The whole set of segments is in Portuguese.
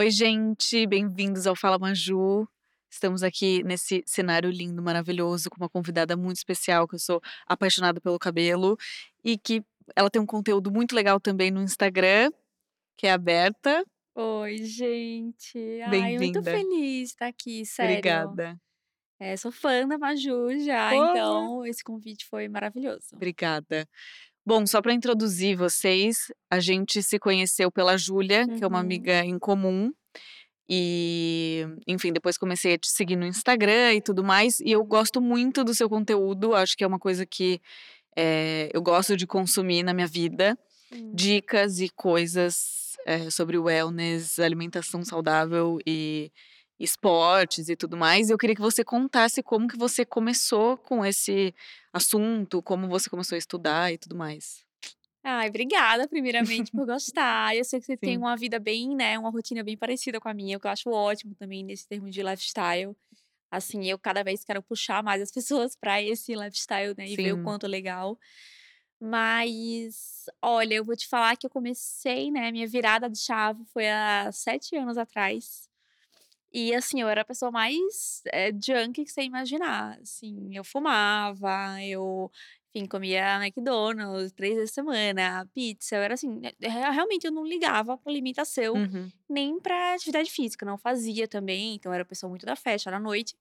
Oi, gente, bem-vindos ao Fala Maju. Estamos aqui nesse cenário lindo, maravilhoso, com uma convidada muito especial, que eu sou apaixonada pelo cabelo e que ela tem um conteúdo muito legal também no Instagram, que é aberta. Oi, gente. Ai, muito feliz de estar aqui, sério. Obrigada. É, sou fã da Maju já, Oh. então esse convite foi maravilhoso. Obrigada. Bom, só para introduzir vocês, a gente se conheceu pela Júlia, que é uma Uhum. amiga em comum. E, enfim, depois comecei a te seguir no Instagram e tudo mais. E eu gosto muito do seu conteúdo, acho que é uma coisa que eh, eu gosto de consumir na minha vida. Hum. Dicas e coisas eh, sobre wellness, alimentação saudável e esportes e tudo mais. Eu queria que você contasse como que você começou com esse assunto, como você começou a estudar e tudo mais. Ai, obrigada, primeiramente, por gostar. Eu sei que você tem Sim. uma vida bem, né, uma rotina bem parecida com a minha, o que eu acho ótimo também nesse termo de lifestyle. Assim, eu cada vez quero puxar mais as pessoas para esse lifestyle, né, e ver o Sim. quanto é legal. Mas, olha, eu vou te falar que eu comecei, né, minha virada de chave foi há 7 anos atrás. E assim, eu era a pessoa mais, eh, junkie que você imaginar, assim, eu fumava, eu, enfim, comia McDonald's 3 vezes a semana, pizza, eu era assim, eh, rea realmente eu não ligava pra alimentação, Uhum. nem pra atividade física, não fazia também, então era pessoa muito da festa, da noite.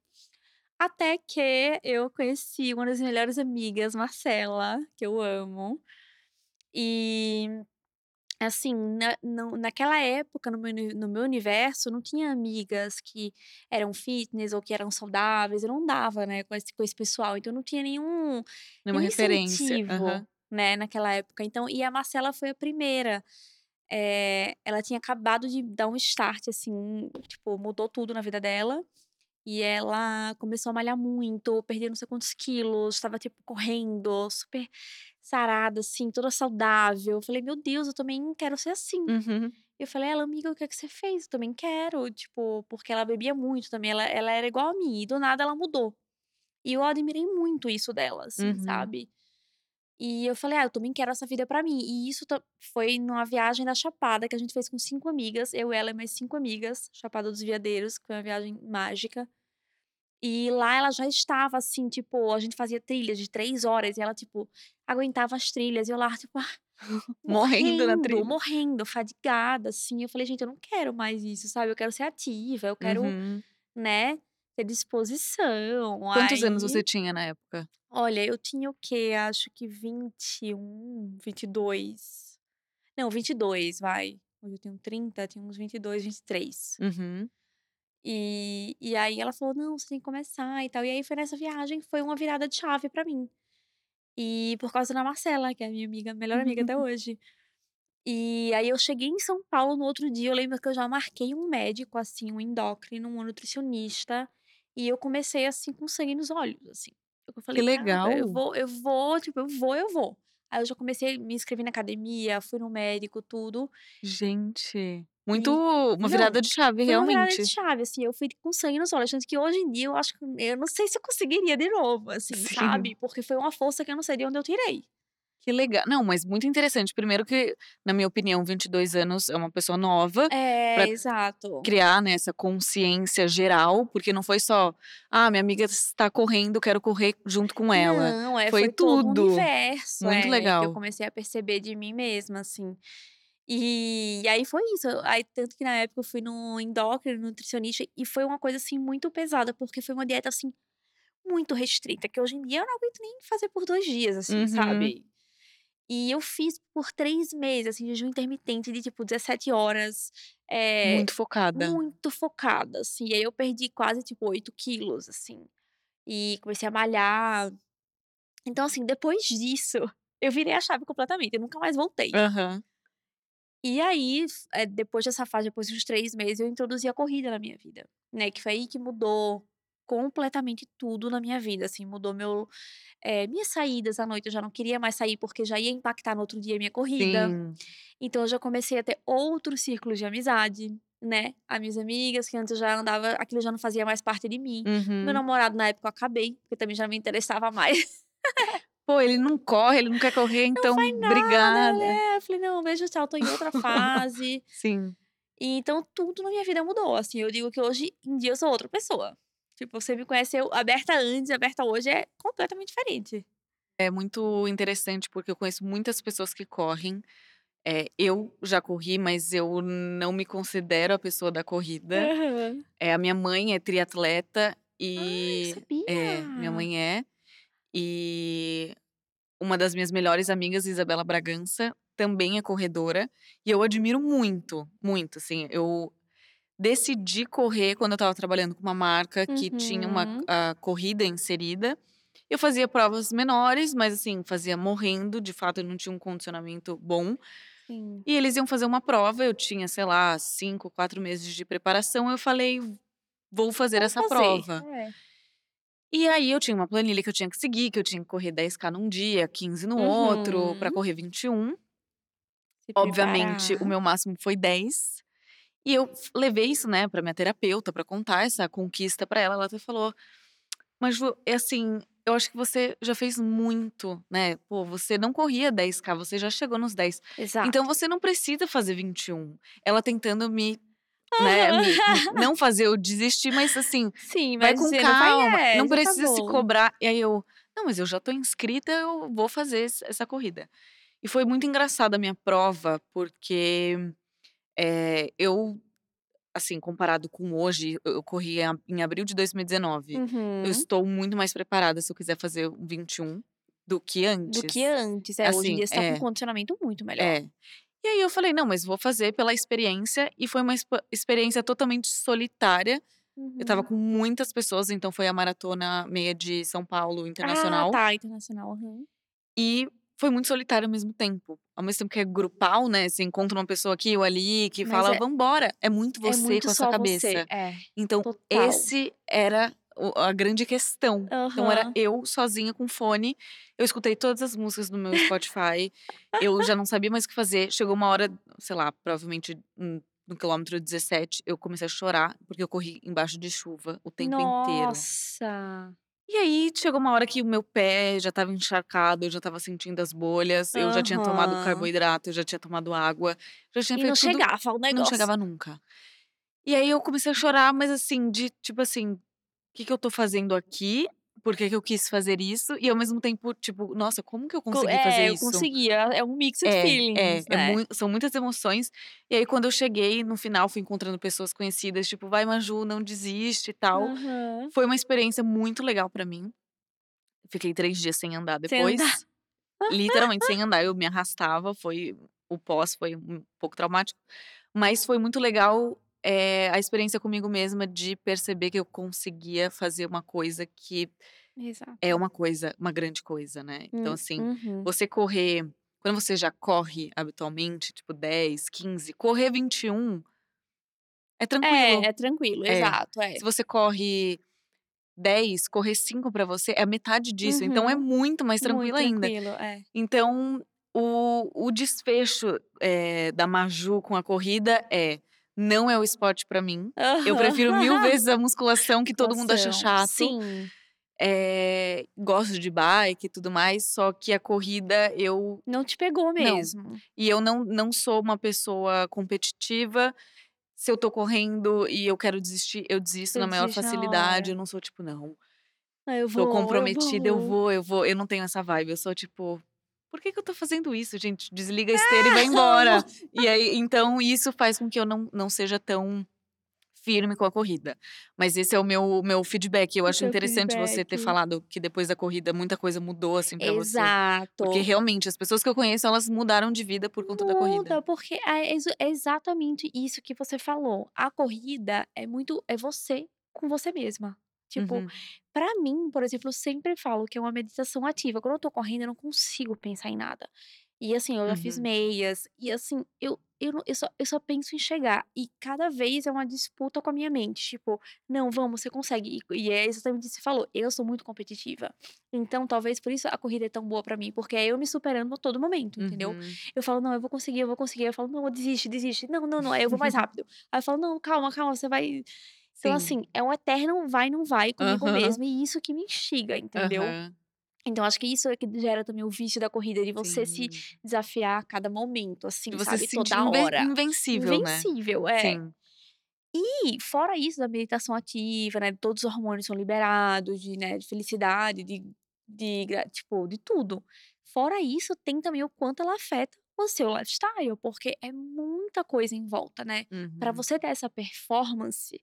Até que eu conheci uma das melhores amigas, Marcela, que eu amo. E, assim, na naquela época, no meu no meu universo, não tinha amigas que eram fitness ou que eram saudáveis, eu não andava, né, com esse com esse pessoal, então não tinha nenhum nenhum referência. Aham. né, naquela época. Então e a Marcela foi a primeira. Eh, ela tinha acabado de dar um start, assim, tipo, mudou tudo na vida dela, e ela começou a malhar muito, perder não sei quantos quilos, estava, tipo, correndo, super sarada, assim, toda saudável. Eu falei: "Meu Deus, eu também quero ser assim". Uhum. Eu falei: "Ela: "Amiga, o que é que você fez? Eu também quero", tipo, porque ela bebia muito também, ela ela era igual a mim, e do nada ela mudou. E eu admirei muito isso dela, assim, Uhum. sabe. E eu falei: "Ah, eu também quero essa vida pra mim". E isso foi numa viagem da Chapada que a gente fez com 5 amigas, eu, ela e mais 5 amigas, Chapada dos Veadeiros, que foi uma viagem mágica. E lá ela já estava, assim, tipo, a gente fazia trilhas de 3 horas e ela, tipo, aguentava as trilhas e eu lá, tipo, ah, Morrendo na morrendo, trilha. morrendo, fadigada, assim. Eu falei: "Gente, eu não quero mais isso, sabe, eu quero ser ativa, eu quero, Uhum. né, ter disposição". Quantos anos você Aí tinha na época? olha, eu tinha o quê? Acho que 21, 22. Não, 22, vai. Hoje eu tenho 30, tinha uns 22, 23. Uhum. E e aí ela falou: "Não, você tem que começar e tal". E aí foi nessa viagem que foi uma virada de chave pra mim. E por causa da Marcela, que é a minha amiga melhor amiga até hoje. E aí eu cheguei em São Paulo no outro dia, eu lembro que eu já marquei um médico, assim, um endócrino, um nutricionista, e eu comecei, assim, com sangue nos olhos, assim. Eu Que falei: "Cara, eu legal. vou eu vou, tipo, eu vou, eu vou". Aí eu já comecei me inscrevi na academia, fui no médico, tudo. Gente, muito uma virada não, de chave, foi uma virada de realmente. chave, assim, eu fui com sangue nos olhos, tanto que hoje em dia eu acho que eu não sei se eu conseguiria de novo, assim, Sim. sabe, porque foi uma força que eu não sei de onde eu tirei. Que lega não, mas muito interessante. Primeiro que, na minha opinião, 22 anos é uma pessoa nova É, exato. criar, né, essa consciência geral, porque não foi só: "Ah, minha amiga está correndo, quero correr junto com ela". Não, é, Foi foi todo um tudo. universo, Muito é, que eu legal. comecei a perceber de mim mesma, assim. E aí foi isso, aí tanto que na época eu fui no endócrino, nutricionista, e foi uma coisa, assim, muito pesada, porque foi uma dieta, assim, muito restrita, que hoje em dia eu não aguento nem fazer por 2 dias, assim, Uhum. sabe. E eu fiz por 3 meses, assim, jejum intermitente de, tipo, 17 horas, eh, Muito focada. muito focada, assim. E aí eu perdi quase, tipo, 8 quilos, assim, e comecei a malhar. Então, assim, depois disso, eu virei a chave completamente, eu nunca mais voltei. Aham. E aí, eh, depois dessa fase, depois de uns 3 meses, eu introduzi a corrida na minha vida, né, que foi aí que mudou completamente tudo na minha vida, assim, mudou meu eh, minhas saídas à noite, eu já não queria mais sair, porque já ia impactar no outro dia a minha corrida. Sim. Então eu já comecei a ter outros círculos de amizade, né, as minhas amigas que antes eu já andava aquilo já não fazia mais parte de mim. Meu Uhum. namorado na época eu acabei, porque também já não me interessava mais. Pô, ele não corre, ele não quer correr, Não então faz nada, obrigada. né, eu falei: "Não, beijo, tchau, tô em outra fase". Sim. E então tudo na minha vida mudou, assim, eu digo que hoje em dia eu sou outra pessoa. Tipo, você me conheceu aberta antes, aberta hoje é completamente diferente. É muito interessante, porque eu conheço muitas pessoas que correm. Eh, eu já corri, mas eu não me considero a pessoa da corrida. Aham. Eh, a minha mãe é triatleta Ai, e é, minha sabia? mãe é. E uma das minhas melhores amigas, Isabela Bragança, também é corredora. E eu admiro muito, muito, assim. Eu decidi correr quando eu estava trabalhando com uma marca que tinha uma Uhum. a corrida inserida. Eu fazia provas menores, mas assim, fazia morrendo, de fato eu não tinha um condicionamento bom. Sim. E eles iam fazer uma prova, eu tinha, sei lá, 5, 4 meses de preparação, eu falei: "Vou fazer Vou essa fazer. prova". É. E aí eu tinha uma planilha que eu tinha que seguir, que eu tinha que correr 10K num dia, 15 no outro, pra Uhum. correr 21. Se Obviamente, o preparar. meu máximo foi 10. E eu levei isso, né, pra minha terapeuta, pra contar essa conquista pra ela, ela até falou: "Mas Ju, é assim, eu acho que você já fez muito, né, pô, você não corria 10K, você já chegou nos 10, então Exato. você não precisa fazer 21". Ela tentando me né, não fazer eu desistir, mas assim, Sim, vai com dizendo: "Vai calma, não tá precisa se bom". cobrar. E aí eu: "Não, mas eu já tô inscrita, eu vou fazer essa corrida". E foi muito engraçada a minha prova, porque, eh, eu assim, comparado com hoje, eu eu corri em abril de 2019. Eu Uhum. estou muito mais preparada se eu quiser fazer um 21 do que Do antes. que antes. É, hoje em Assim dia você tá com um é. condicionamento muito melhor. É. E aí eu falei: "Não, mas vou fazer pela experiência", e foi uma experiência totalmente solitária. Eu estava Uhum. com muitas pessoas, então foi a maratona meia de São Paulo Ah, internacional. tá, internacional. Aham. E foi muito solitário ao mesmo tempo. Ao mesmo tempo que é grupal, né, você encontra uma pessoa aqui ou ali que Mas fala: é "Vamos embora", é muito é você muito com a sua só você. cabeça. É, Então total. esse era a grande questão. Então era eu sozinha com fone, eu escutei todas as músicas do meu Spotify, eu já não sabia mais o que fazer, chegou uma hora, sei lá, provavelmente, no quilômetro 17, eu comecei a chorar, porque eu corri embaixo de chuva o tempo inteiro. Nossa! E aí chegou uma hora que o meu pé já estava encharcado, eu já estava sentindo as bolhas, eu já tinha tomado carboidrato, eu já tinha tomado água, já tinha E não feito tudo chegava o não negócio. chegava nunca. E aí eu comecei a chorar, mas assim, de tipo assim: "Que que eu tô fazendo aqui? Por que que eu quis fazer isso?". E ao mesmo tempo, tipo: "Nossa, como que eu Co consegui fazer é, eu isso?". conseguia. É um mixed É, é, feelings, é né. mui são muitas emoções. E aí quando eu cheguei no final, fui encontrando pessoas conhecidas, tipo: "Vai Maju, não desiste e tal". Aham. Foi uma experiência muito legal pra mim. Fiquei 3 dias sem andar Sem andar. depois. Literalmente sem andar, eu me arrastava, foi o pós foi um pouco traumático. Mas foi muito legal, eh, a experiência comigo mesma de perceber que eu conseguia fazer uma coisa que é Exato. uma coisa uma grande coisa, né. Então Hum, assim, uhum. você correr quando você já corre habitualmente, tipo 10, 15, correr 21 é É, tranquilo. é tranquilo, É. exato, é. Se você corre 10, correr 5 pra você é metade disso, então é Uhum. muito mais Muito tranquilo ainda. tranquilo, é. Então o o desfecho, eh, da Maju com a corrida é: não é o esporte pra mim, eu prefiro 1000 vezes a musculação que todo mundo acha chato. Sim. Eh, gosto de bike e tudo mais, só que a corrida eu Não te pegou não. mesmo. E eu não não sou uma pessoa competitiva, se eu tô correndo e eu quero desistir, eu desisto Você na maior desiste na facilidade, eu hora. não sou tipo: "Não, "Ah, eu tô vou, eu comprometida, eu vou". vou, eu vou", eu não tenho essa vibe, eu sou tipo: "Por que que eu tô fazendo isso gente? Desliga a esteira e vai embora". E aí então isso faz com que eu não não seja tão firme com a corrida. Mas esse é o meu meu feedback, eu acho interessante você ter feedback. falado que depois da corrida muita coisa mudou, assim, pra você. Porque Exato. realmente as pessoas que eu conheço, elas mudaram de vida por conta da corrida. Muda, porque é exa é exatamente isso que você falou, a corrida é muito é você com você mesma. Tipo, Uhum. pra mim, por exemplo, eu sempre falo que é uma meditação ativa, quando eu tô correndo eu não consigo pensar em nada. E assim, eu já fiz Uhum. meias, e assim, eu eu eu só eu só penso em chegar, e cada vez é uma disputa com a minha mente, tipo: "Não, vamos, você consegue". E e é exatamente isso que você falou, eu sou muito competitiva. Então talvez por isso a corrida é tão boa pra mim, porque é eu me superando a todo momento, entendeu. Uhum. Eu falo: "Não, eu vou conseguir, eu vou conseguir", eu falo: "Não, desiste, desiste". "Não, não, não", aí eu vou mais rápido. Aí eu falo: "Não, calma, calma, você vai" Então Sim. assim, é um eterno vai, não vai comigo Aham. mesma, e isso que me instiga, entendeu. Aham. Então acho que isso é que gera também o vício da corrida, de você se Sim. desafiar a cada momento, De assim, você se sabe, sentir toda hora. invencível, né. Invencível, é. Sim. E fora isso da meditação ativa, né, todos os hormônios são liberados, de, né, de felicidade, de de tipo, de tudo. Fora isso, tem também o quanto ela afeta o seu lifestyle, porque é muita coisa em volta, né. Uhum. você ter essa performance,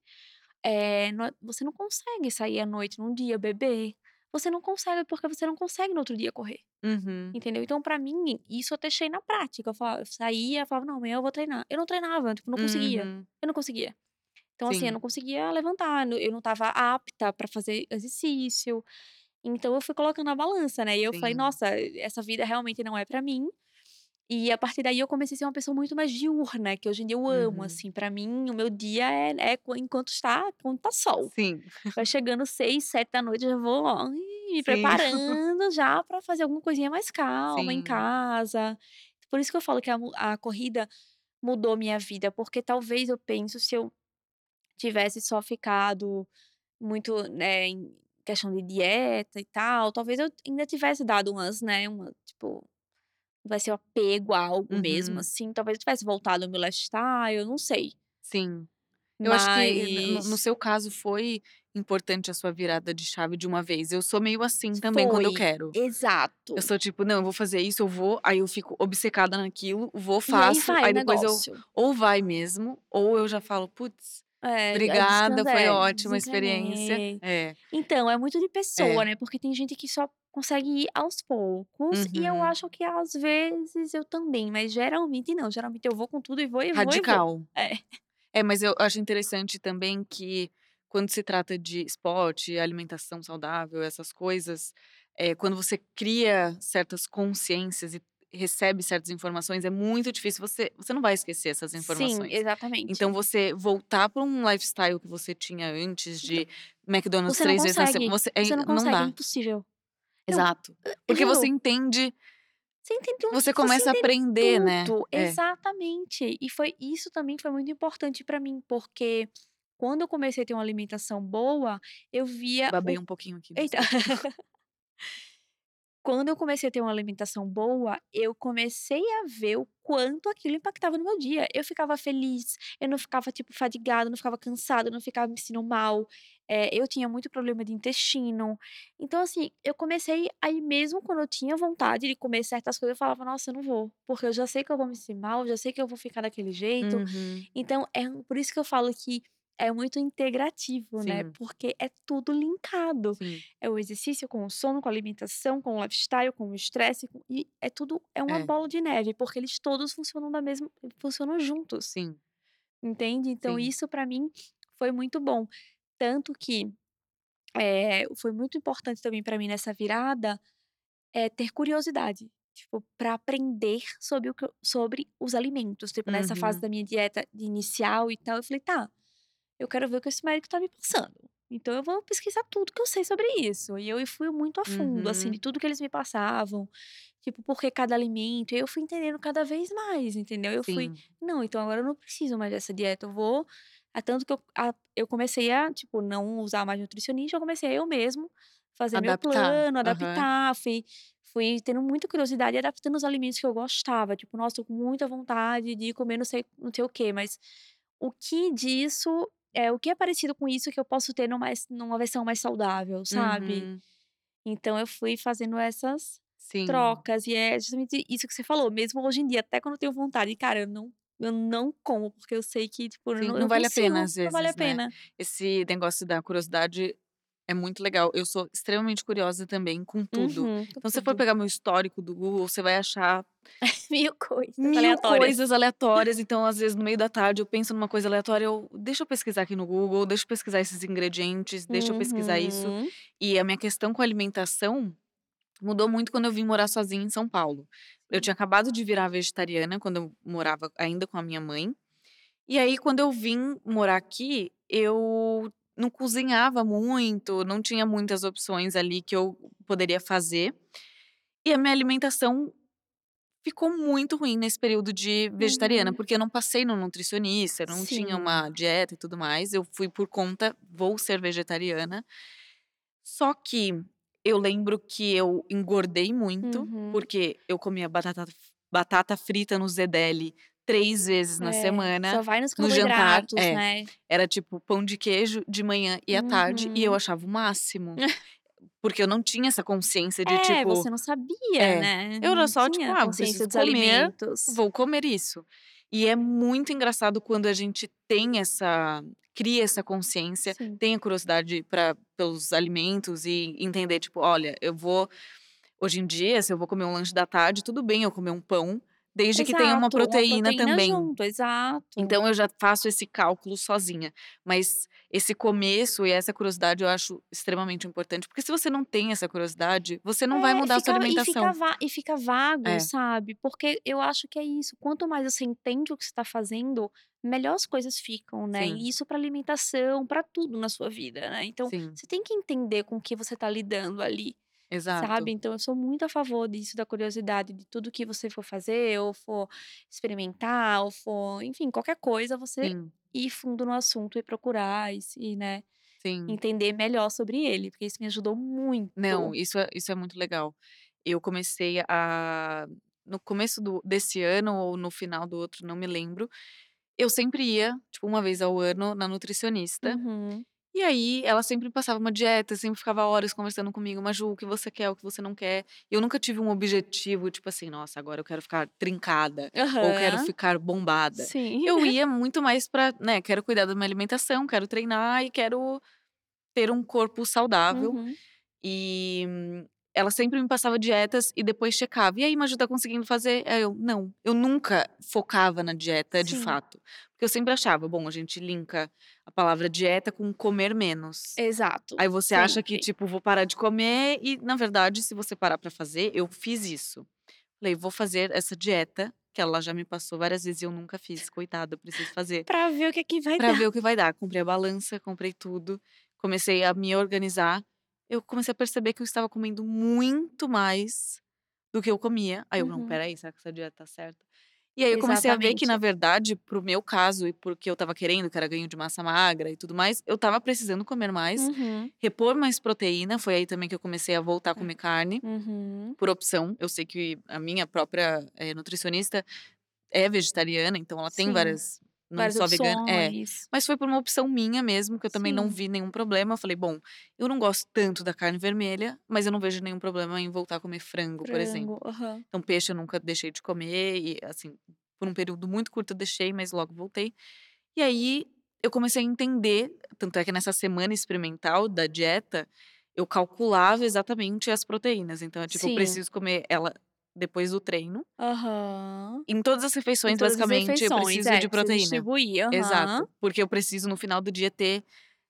eh, não é você não consegue sair à noite num dia, beber, você não consegue, porque você não consegue no outro dia correr, Uhum. entendeu. Então pra mim, isso eu testei na prática, eu falava eu saía, falava: "Não, amanhã eu vou treinar", eu não treinava, tipo, não conseguia, Uhum. eu não conseguia. Então assim, eu Sim. não conseguia levantar, eu não estava apta pra fazer exercício, então eu fui colocando na balança, né, e eu falei: Sim. "Nossa, essa vida realmente não é pra mim", e a partir daí eu comecei a ser uma pessoa muito mais diurna, que hoje em dia eu amo, Uhum. assim, pra mim o meu dia é é quan enquanto está enquanto tá sol. Sim. Vai chegando 18h, 19h eu já vou, ó, me Sim. preparando já pra fazer alguma coisinha mais calma em Sim. casa. Por isso que eu falo que a a corrida mudou minha vida, porque talvez eu penso se eu tivesse só ficado muito, né, em questão de dieta e tal, talvez eu ainda tivesse dado umas, né, uma tipo, vai ser o apego a algo mesmo, Uhum. assim, talvez eu tivesse voltado ao meu lifestyle, não sei. Sim. Eu acho que no no Mas seu caso foi importante a sua virada de chave de uma vez, eu sou meio assim também quando eu Foi, quero. Eu exato. sou tipo: "Não, eu vou fazer isso, eu vou", aí eu fico obcecada naquilo, vou, E aí faço, vai aí depois eu negócio. ou vai mesmo, ou eu já falo: "Puts, É, obrigada, foi é, ótima a experiência". É. Então, é muito de pessoa, É. né, porque tem gente que só consegue ir aos poucos, e eu Uhum. acho que às vezes eu também, mas geralmente não, geralmente eu vou com tudo e vou, e vou, e vou. Radical. É. É, mas eu acho interessante também que quando se trata de esporte, alimentação saudável, essas coisas, eh, quando você cria certas consciências e recebe certas informações, é muito difícil, você você não vai esquecer essas Sim, informações. Então exatamente. você voltar pra um lifestyle que você tinha antes Então, de McDonald's você não 3 vezes na sema consegue, você é você não não consegue, é dá. impossível. Não, Exato. eu Porque você entende Você entendeu, você você começa a entende aprender, né. tudo, É. exatamente. E foi isso também foi muito importante pra mim, porque quando eu comecei a ter uma alimentação boa, eu via Babei o um pouquinho aqui, eita. Quando eu comecei a ter uma alimentação boa, eu comecei a ver o quanto aquilo impactava no meu dia. Eu ficava feliz, eu não ficava, tipo, fadigada, não ficava cansada, não ficava me sentindo mal, eh, eu tinha muito problema de intestino. Então, assim, eu comecei aí mesmo quando eu tinha vontade de comer certas coisas, eu falava: "Nossa, eu não vou, porque eu já sei que eu vou me sentir mal, já sei que eu vou ficar daquele jeito". Uhum. Então é por isso que eu falo que é muito integrativo, né, Sim. porque é tudo linkado. Sim. É o exercício com o sono, com a alimentação, com o lifestyle, com o estresse, com e é tudo é uma É. bola de neve, porque eles todos funcionam da mesma funcionam juntos. Sim. Entende? Então Sim. isso pra mim foi muito bom. Tanto que, eh, foi muito importante também pra mim nessa virada, eh, ter curiosidade, tipo, pra aprender sobre o que sobre os alimentos, tipo, nessa fase Uhum. da minha dieta inicial e tal, eu falei: "Tá, eu quero ver o que esse médico tá me passando, então eu vou pesquisar tudo que eu sei sobre isso". E eu fui muito a fundo, assim, de Uhum. tudo que eles me passavam, tipo, por que cada alimento, e eu fui entendendo cada vez mais, entendeu? Eu fui: Sim. "Não, então agora eu não preciso mais dessa dieta, eu vou" ah, tanto que eu a eu comecei a, tipo, não usar mais nutricionista, eu comecei a eu mesmo fazer meu Adaptar. plano, Aham. adaptar, fui fui tendo muita curiosidade e adaptando os alimentos que eu gostava, tipo: "Nossa, tô com muita vontade de comer não sei não sei o quê, mas o que disso é o que é parecido com isso que eu posso ter numa numa versão mais saudável", sabe? Uhum. Então eu fui fazendo essas Sim. trocas, e é justamente isso que você falou, mesmo hoje em dia, até quando eu tenho vontade, cara, eu não eu não como, porque eu sei que, tipo, Sim, não não vale a pena consigo, às não vale a vezes, né. pena. Esse negócio da curiosidade é muito legal, eu sou extremamente curiosa também com tudo. Uhum, Então se você for pegar meu histórico do Google, você vai achar 1000 coisas 1000 aleatórias. coisas aleatórias, então às vezes no meio da tarde eu penso numa coisa aleatória, eu: "Deixa eu pesquisar aqui no Google, deixa eu pesquisar esses ingredientes, deixa eu pesquisar isso". Uhum. E a minha questão com a alimentação mudou muito quando eu vim morar sozinha em São Paulo. Eu tinha acabado de virar vegetariana quando eu morava ainda com a minha mãe, e aí quando eu vim morar aqui, eu não cozinhava muito, não tinha muitas opções ali que eu poderia fazer, e a minha alimentação ficou muito ruim nesse período de vegetariana, Uhum. porque eu não passei no nutricionista, não tinha Sim. uma dieta e tudo mais, eu fui por conta, vou ser vegetariana. Só que Eu lembro que eu engordei muito, Uhum. porque eu comia batata batata frita no Zedeli 3 vezes na É, semana, só vai nos no jantar é, né. era tipo pão de queijo de manhã e à tarde, e eu Uhum. achava o máximo. Porque eu não tinha essa consciência de É, tipo você não sabia, é, né, eu era só tipo: "Ah, consciência preciso dos comer, alimentos. vou comer isso". E é muito engraçado quando a gente tem essa cria essa consciência, Sim. tem a curiosidade pra pelos alimentos e entender tipo: "Olha, eu vou" hoje em dia, se eu vou comer um lanche da tarde, tudo bem eu comer um pão, desde que tenha uma Exato, uma proteína proteína também. junto, exato. Então eu já faço esse cálculo sozinha. Mas esse começo e essa curiosidade eu acho extremamente importante, porque se você não tem essa curiosidade, você não vai É, mudar a sua fica e fica alimentação. e fica vago, É. sabe, porque eu acho que é isso, quanto mais você entende o que você tá fazendo, melhor as coisas ficam, né, Sim. e isso pra alimentação, pra tudo na sua vida, né. Então, Sim. você tem que entender com o que você tá lidando ali, Exato. sabe. Então eu sou muito a favor disso, da curiosidade, de tudo que você for fazer ou for experimentar ou for enfim, qualquer coisa, você Sim. ir fundo no assunto e procurar e né, Sim. entender melhor sobre ele, porque isso me ajudou Não, muito. isso é isso é muito legal. Eu comecei a no começo do desse ano ou no final do outro, não me lembro, eu sempre ia, tipo 1 vez ao ano, na nutricionista, Uhum. E aí ela sempre passava uma dieta, sempre ficava horas conversando comigo: "Maju, o que você quer, o que você não quer?". Eu nunca tive um objetivo, tipo assim: "Nossa, agora eu quero ficar trincada, ou quero ficar bombada". Sim. Eu ia muito mais pra, né, quero cuidar da minha alimentação, quero treinar e quero ter um corpo saudável. Uhum. E ela sempre me passava dietas e depois checava: "E aí, Maju, tá conseguindo fazer?". Aí eu: "Não". Eu nunca focava na dieta de Sim. fato, porque eu sempre achava: "Bom, a gente linka a palavra dieta com comer menos". Exato, Aí você acha que tipo: "Vou parar de comer", e na verdade, se você parar pra fazer eu fiz isso. Falei: "Vou fazer essa dieta", que ela já me passou várias vezes e eu nunca fiz, coitada, eu preciso fazer. Pra ver o que que vai Pra dar. ver o que vai dar. Comprei a balança, comprei tudo, comecei a me organizar, eu comecei a perceber que eu estava comendo muito mais do que eu comia. Aí eu: "Não, Uhum. espera aí, será que essa dieta tá certa?". E aí eu comecei a ver que na verdade, para o meu caso e para o que eu estava querendo, que era ganho de massa magra e tudo mais, eu estava precisando comer mais, Uhum. repor mais proteína, foi aí também que eu comecei a voltar a É. comer carne, Uhum. por opção. Eu sei que a minha própria, eh, nutricionista é vegetariana, então ela tem Sim, várias não várias só vegana é, opções. mas foi por uma opção minha mesmo, que eu também não Sim. vi nenhum problema, eu falei: "Bom, eu não gosto tanto da carne vermelha, mas eu não vejo nenhum problema em voltar a comer frango", por exemplo. Frango. Então peixe eu nunca deixei de comer e assim, por um período muito curto eu deixei, mas logo voltei. E aí eu comecei a entender, tanto é que nessa semana experimental da dieta, eu calculava exatamente as proteínas, então é tipo, eu Sim. preciso comer ela depois do treino Aham. em todas as Em refeições, todas as basicamente, eu refeições, preciso é, de proteína. distribuir, aham. Exato, porque eu preciso no final do dia ter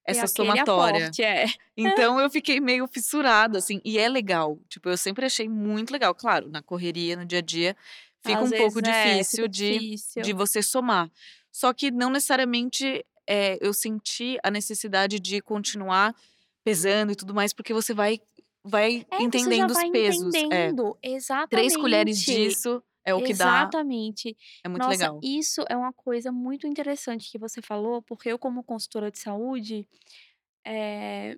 essa somatória. aporte, é. Então eu fiquei meio fissurada, assim, e é legal, tipo, eu sempre achei muito legal. Claro, na correria, no dia a dia, fica Às um pouco é, difícil de difícil. de você somar. Só que não necessariamente, eh, eu senti a necessidade de continuar pesando e tudo mais, porque você vai vai É, entendendo os pesos. É. entendendo, 3 colheres exatamente. disso é o que dá Exatamente. é muito Nossa, legal. isso é uma coisa muito interessante que você falou, porque eu como consultora de saúde, eh,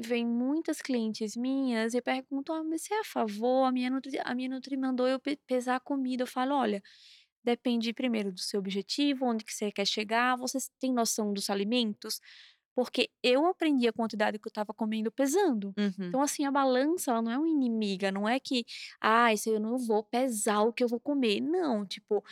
vem muitas clientes minhas e perguntam: "Ah, mas você é a favor? A minha nutri a minha nutri mandou eu pe pesar a comida". Eu falo: "Olha, depende primeiro do seu objetivo, onde que você quer chegar, você tem noção dos alimentos?". Porque eu aprendi a quantidade que eu estava comendo pesando. Uhum. Então assim, a balança ela não é uma inimiga, não é que: "Ai, se eu não vou pesar o que eu vou comer". Não, tipo,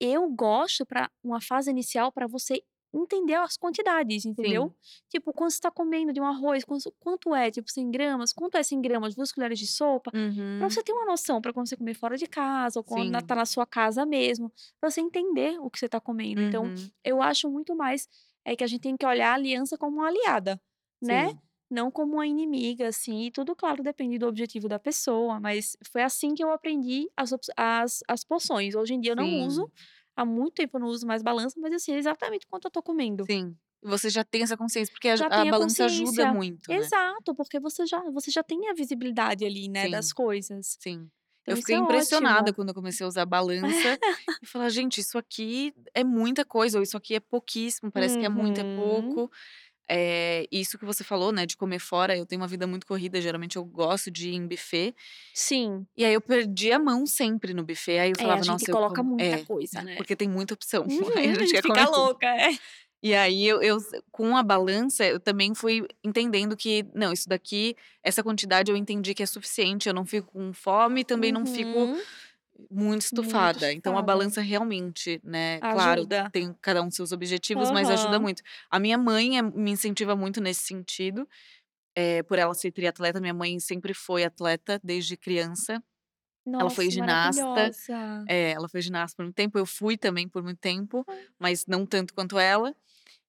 eu gosto pra uma fase inicial pra você entender as quantidades, entendeu. Sim. Tipo, quando você tá comendo de um arroz, quanto quanto é, tipo, 100 gramas, quanto é 100 gramas, 2 colheres de sopa, pra Uhum. você ter uma noção pra quando você comer fora de casa ou quando Sim. tá na sua casa mesmo, pra você entender o que você tá comendo. Então, Uhum. eu acho muito mais, é que a gente tem que olhar a aliança como uma aliada, né, Sim. não como uma inimiga, assim, e tudo, claro, depende do objetivo da pessoa, mas foi assim que eu aprendi as as as porções. Hoje em dia eu não uso, Sim. há muito tempo eu não uso mais balança, mas eu sei exatamente quanto eu tô comendo. Sim. Você já tem essa consciência, porque a Já a a balança ajuda muito, né. Exato, porque você já você já tem a visibilidade ali, né, das Sim. coisas. Sim. Então Eu fiquei é impressionada ótimo. quando eu comecei a usar balança e falar: "Gente, isso aqui é muita coisa", ou "Isso aqui é pouquíssimo, parece que é muito, é Uhum. pouco". é, isso que você falou, né, de comer fora, eu tenho uma vida muito corrida, geralmente eu gosto de ir em buffet. Sim. E aí eu perdi a mão sempre no buffet. Aí eu É, falava, a gente nossa, eu coloca como. muita É, coisa, né? porque tem muita opção. Uhum, Aí a a gente gente quer comer fica tudo. louca, é. E aí eu, eu, com a balança, eu também fui entendendo que, não, isso daqui, essa quantidade eu entendi que é suficiente, eu não fico com fome, também não fico Uhum, muito estufada. Então a estufada. balança realmente, né, claro, Ajuda. tem cada um seus objetivos, mas ajuda muito. A minha mãe é- me incentiva muito nesse sentido, é, por ela ser triatleta, minha mãe sempre foi atleta desde criança. Ela foi Nossa, ginasta, é, ela foi ginasta por muito tempo, eu fui também por muito tempo, mas não tanto quanto ela.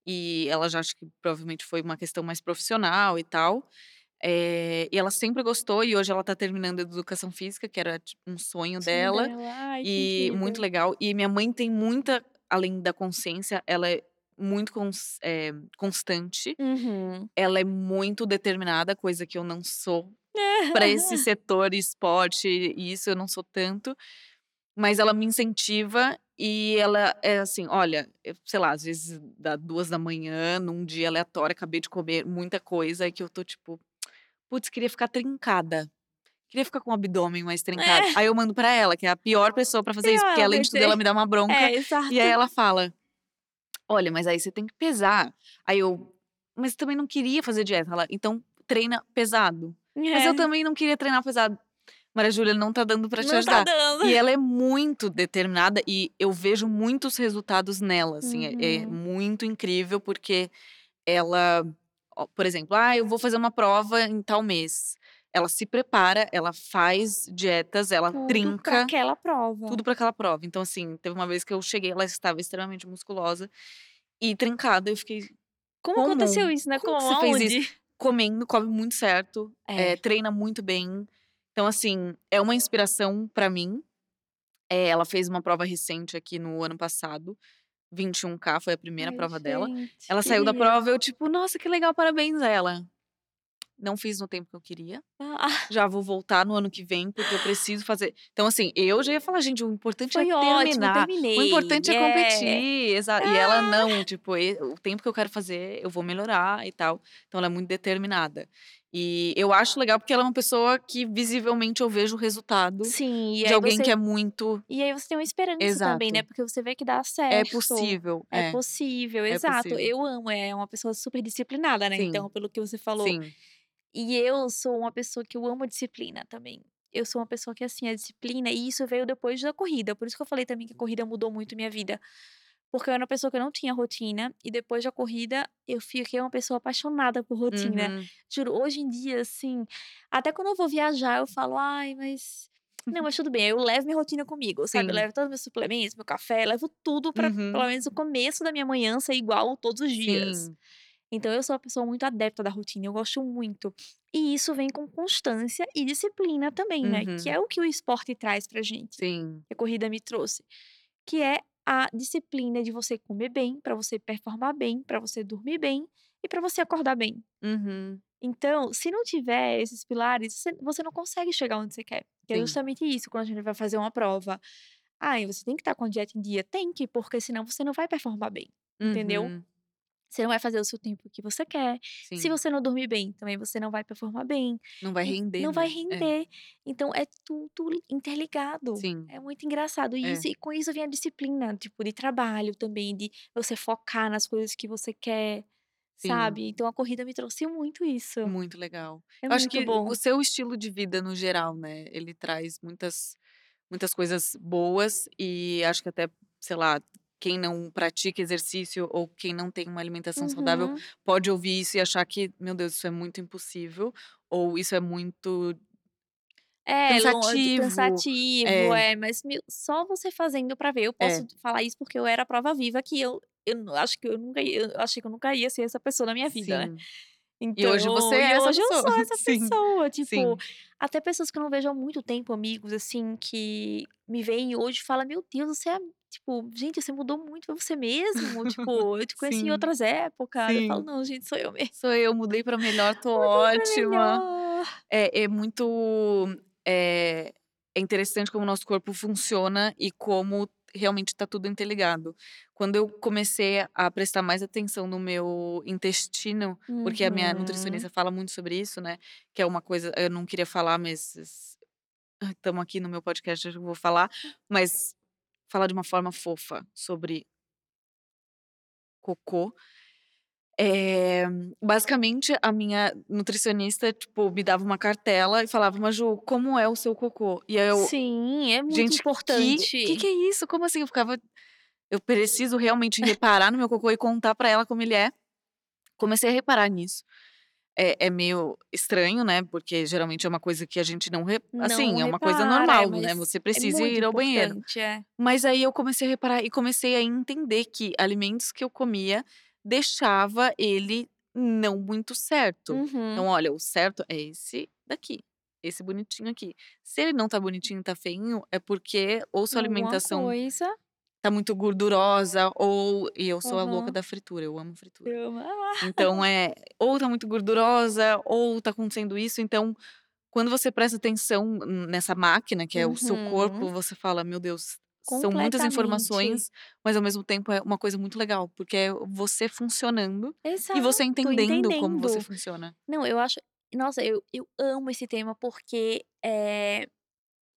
E ela já acho que provavelmente foi uma questão mais profissional e tal. Eh, e ela sempre gostou, e hoje ela tá terminando educação física, que era tipo, um sonho Sonho dela. Ai, E muito legal. E minha mãe tem muita, além da consciência, ela é muito cons- eh, constante. Uhum. Ela é muito determinada, coisa que eu não sou. Para esse setor esporte, e isso eu não sou tanto. Mas ela me incentiva e ela é assim, olha, eu, sei lá, às vezes dá duas da manhã, num dia aleatório, acabei de comer muita coisa que eu tô tipo, putz, queria ficar trincada. Queria ficar com o abdômen mais trincado. É. Aí eu mando pra ela, que é a pior pessoa pra fazer isso, porque além de tudo ela me dá uma bronca. É. E aí ela fala: Olha, mas aí você tem que pesar. Aí eu, mas também não queria fazer dieta. Ela, então treina pesado. Mas eu É. também não queria treinar pesado. Maria Júlia, não tá dando pra te Não tá ajudar. dando. E ela é muito determinada e eu vejo muitos resultados nela, assim, é, é Uhum. muito incrível porque ela, por exemplo, ah, eu vou fazer uma prova em tal mês. Ela se prepara, ela faz dietas, ela Tudo trinca aquela prova. tudo pra aquela prova. Então, assim, teve uma vez que eu cheguei, ela estava extremamente musculosa e trincada. Eu fiquei, Como, como? aconteceu isso, né? Como Como, você fez Aonde? isso? comendo, come muito certo, É. eh, treina muito bem. Então, assim, é uma inspiração pra mim. Eh, ela fez uma prova recente aqui no ano passado. 21K foi a primeira Ai, prova dela. gente, Ela saiu da prova, eu tipo, nossa, que legal, parabéns a ela. Não fiz no tempo que eu queria. Ah, Já vou voltar no ano que vem, porque eu preciso fazer. Então, assim, eu já ia falar, gente, o importante foi é ótimo, terminar. terminei. O importante é É. competir. Exa E ela não, tipo, e- o tempo que eu quero fazer, eu vou melhorar e tal. Então, ela é muito determinada. E eu acho legal porque ela é uma pessoa que visivelmente eu vejo o resultado Sim, e de alguém você que é muito. E aí você tem uma esperança também, né? Exato. Porque você vê que dá certo. É possível. É É, possível, é exato. possível. Eu amo, é uma pessoa super disciplinada, né? Então, Sim, pelo que você falou. sim. E eu sou uma pessoa que eu amo a disciplina também. Eu sou uma pessoa que, assim, a disciplina, e isso veio depois da corrida. Por isso que eu falei também que a corrida mudou muito minha vida. Porque eu era uma pessoa que eu não tinha rotina, e depois da corrida, eu fiquei uma pessoa apaixonada por rotina. Uhum. Juro, hoje em dia, assim, até quando eu vou viajar, eu falo, ai, mas. Não, mas tudo bem, eu levo minha rotina comigo, sabe? Eu Sim. levo todos os meus suplementos, meu café, levo tudo pra, Uhum. pelo menos, o começo da minha manhã ser igual todos os dias. Sim. Então, eu sou uma pessoa muito adepta da rotina, eu gosto muito. E isso vem com constância e disciplina também, né? Que Uhum. é o que o esporte traz pra gente, Sim. que a corrida me trouxe. Que é a disciplina de você comer bem, pra você performar bem, pra você dormir bem e pra você acordar bem. Uhum. Então, se não tiver esses pilares, você, não consegue chegar onde você quer. Que é justamente isso, quando a gente vai fazer uma prova. Ah, você tem que estar com a dieta em dia? Tem que, porque senão você não vai performar bem, entendeu? Você não vai fazer o seu tempo que você quer. Se Sim. você não dormir bem, também você não vai performar bem. Não vai render, não vai né? É. render. Então, é tudo interligado. Sim. É muito engraçado. E, É. isso, e com isso vem a disciplina, tipo, de trabalho também, de você focar nas coisas que você quer, Sim. sabe? Então, a corrida me trouxe muito isso. Muito legal. É Eu acho muito que bom. o seu estilo de vida no geral, né? Ele traz muitas, muitas coisas boas e acho que até, sei lá, quem não pratica exercício ou quem não tem uma alimentação saudável Uhum. pode ouvir isso e achar que, meu Deus, isso é muito impossível ou isso é muito É, longe, cansativo. cansativo, É, é, mas meu, só você fazendo pra ver. Eu é. posso falar isso porque eu era a prova viva que eu, eu acho que eu nunca ia, eu achei que eu nunca ia ser essa pessoa na minha vida, né? Sim. E Então, hoje você é e essa hoje eu sou pessoa. essa Sim. pessoa, tipo, Sim. até pessoas que eu não vejo há muito tempo, amigos, assim, que me veem hoje e falam, meu Deus, você é, tipo, gente, você mudou muito pra você mesmo, tipo, eu te conheci em Sim. outras épocas. Eu falo, Sim. não, gente, sou eu mesmo. Sou eu, mudei pra melhor, tô Mudei ótima. melhor. É, é muito. É, é interessante como o nosso corpo funciona e como realmente tá tudo interligado. Quando eu comecei a prestar mais atenção no meu intestino, porque a minha Uhum. nutricionista fala muito sobre isso, né, que é uma coisa eu não queria falar, mas estamos aqui no meu podcast, eu vou falar, mas falar de uma forma fofa sobre cocô. Eh, basicamente a minha nutricionista, tipo, me dava uma cartela e falava: "Maju, como é o seu cocô?". E aí eu: Sim, é muito "Gente, que que importante. que é isso? Como assim?". Eu ficava eu preciso realmente reparar no meu cocô e contar pra ela como ele é. Comecei a reparar nisso. É é meio estranho, né, porque geralmente é uma coisa que a gente não re Não assim, é uma coisa repara, é, normal, né, você é precisa muito ir ao banheiro. é. Mas aí eu comecei a reparar e comecei a entender que alimentos que eu comia deixava ele não muito certo. Então Uhum. olha, o certo é esse daqui, esse bonitinho aqui. Se ele não tá bonitinho, tá feinho, é porque ou sua Alguma alimentação coisa. Tá muito gordurosa ou e eu sou a louca da fritura, eu amo fritura. Eu amo. Então, eh, ou tá muito gordurosa ou tá acontecendo isso, então, quando você presta atenção nessa máquina que é o seu corpo, Uhum. você fala: "Meu Deus, são muitas informações, mas ao mesmo tempo é uma coisa muito legal", porque é você funcionando e você Exato, entendendo como você entendendo. funciona. Não, eu acho nossa, eu eu amo esse tema porque, eh,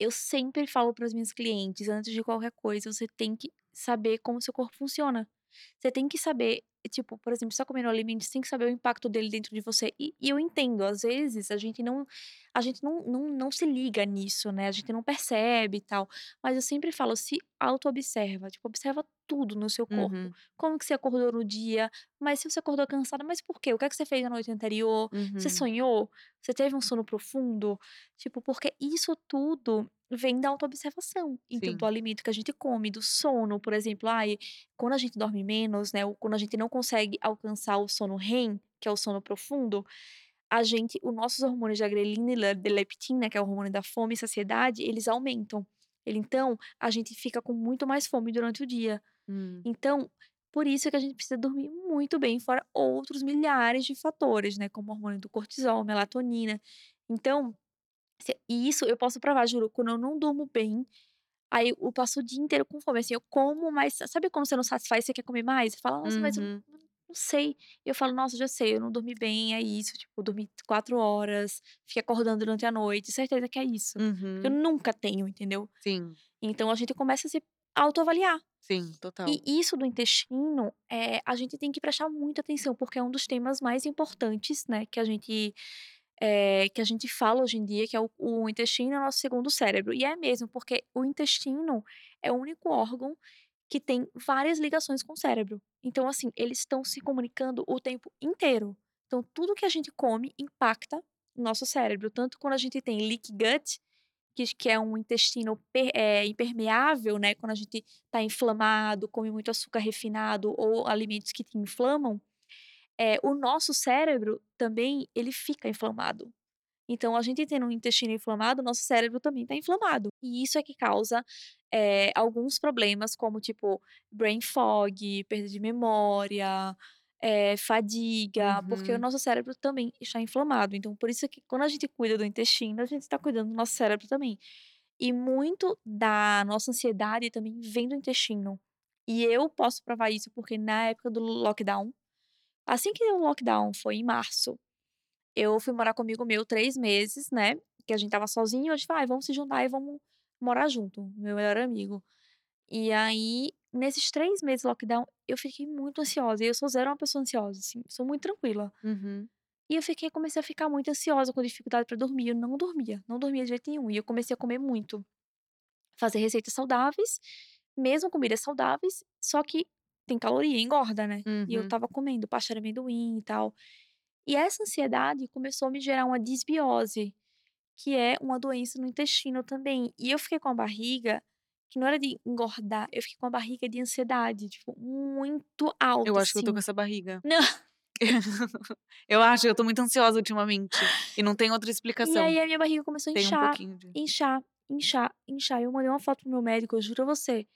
eu sempre falo para as minhas clientes: "Antes de qualquer coisa, você tem que saber como seu corpo funciona". Você tem que saber, tipo, por exemplo, você tá comendo alimento, você tem que saber o impacto dele dentro de você. E e eu entendo, às vezes a gente não a gente não não não se liga nisso, né, a gente não percebe e tal. Mas eu sempre falo: "Se autoobserva, tipo, observa tudo no seu corpo. Uhum. Como que você acordou no dia, mas se você acordou cansada, mas por quê? O que é que você fez na noite anterior? Você Uhum. sonhou? Você teve um sono profundo?". Tipo, porque isso tudo vem da autoobservação. Então, do Sim. alimento que a gente come, do sono, por exemplo, ai, quando a gente dorme menos, né, ou quando a gente não consegue alcançar o sono REM, que é o sono profundo, a gente os nossos hormônios de grelina e de leptina, que é o hormônio da fome e saciedade, eles aumentam. Então, a gente fica com muito mais fome durante o dia. Hum. Então, por isso que a gente precisa dormir muito bem, fora outros milhares de fatores, né, como o hormônio do cortisol, melatonina. Então, se e isso eu posso provar, juro, quando eu não durmo bem, aí eu passo o dia inteiro com fome, assim, eu como, mas sabe quando você não satisfaz, você quer comer mais? Você fala: "Nossa, mas eu Uhum. não sei". Eu falo: "Nossa, já sei, eu não dormi bem, é isso, tipo, dormi 4 horas, fiquei acordando durante a noite, certeza que é isso". Porque eu Uhum. nunca tenho, entendeu? Sim. Então a gente começa a se autoavaliar. Sim, E total. isso do intestino, eh, a gente tem que prestar muita atenção, porque é um dos temas mais importantes, né, que a gente, eh, que a gente fala hoje em dia, que é o o intestino é o nosso segundo cérebro. E é mesmo, porque o intestino é o único órgão que tem várias ligações com o cérebro. Então, assim, eles estão se comunicando o tempo inteiro. Então tudo que a gente come impacta o nosso cérebro, tanto quando a gente tem leaky gut, que é um intestino eh, impermeável, né, quando a gente tá inflamado, come muito açúcar refinado ou alimentos que te inflamam, eh, o nosso cérebro também, ele fica inflamado. Então a gente tendo um intestino inflamado, nosso cérebro também tá inflamado. E isso é que causa, eh, alguns problemas como, tipo, brain fog, perda de memória, eh, fadiga, porque o Uhum. nosso cérebro também está inflamado. Então por isso que quando a gente cuida do intestino, a gente tá cuidando do nosso cérebro também. E muito da nossa ansiedade também vem do intestino. E eu posso provar isso, porque na época do lockdown, assim que o lockdown, foi em março, eu fui morar com amigo meu 3 meses, né, que a gente estava sozinho, a gente falou: "Ai, vamos se juntar e vamos morar junto", meu melhor amigo. E aí, nesses 3 meses de lockdown, eu fiquei muito ansiosa e eu sou zero uma pessoa ansiosa, assim, sou muito tranquila. Uhum. E eu fiquei comecei a ficar muito ansiosa, com dificuldade pra dormir, eu não dormia, não dormia de jeito nenhum. E eu comecei a comer muito. Fazer receitas saudáveis, mesmo comidas saudáveis, só que tem caloria, engorda, né. E eu Uhum. estava comendo pasta de amendoim e tal. E essa ansiedade começou a me gerar uma disbiose, que é uma doença no intestino também. E eu fiquei com a barriga, que não era de engordar, eu fiquei com a barriga de ansiedade, tipo, muito Eu alta, acho que eu tô com assim. essa barriga. Não. Eu acho, eu tô muito ansiosa ultimamente, e não tem outra E explicação. aí a minha barriga começou a um inchar, pouquinho de inchar, inchar, inchar. Eu mandei uma foto para o meu médico, eu juro a você,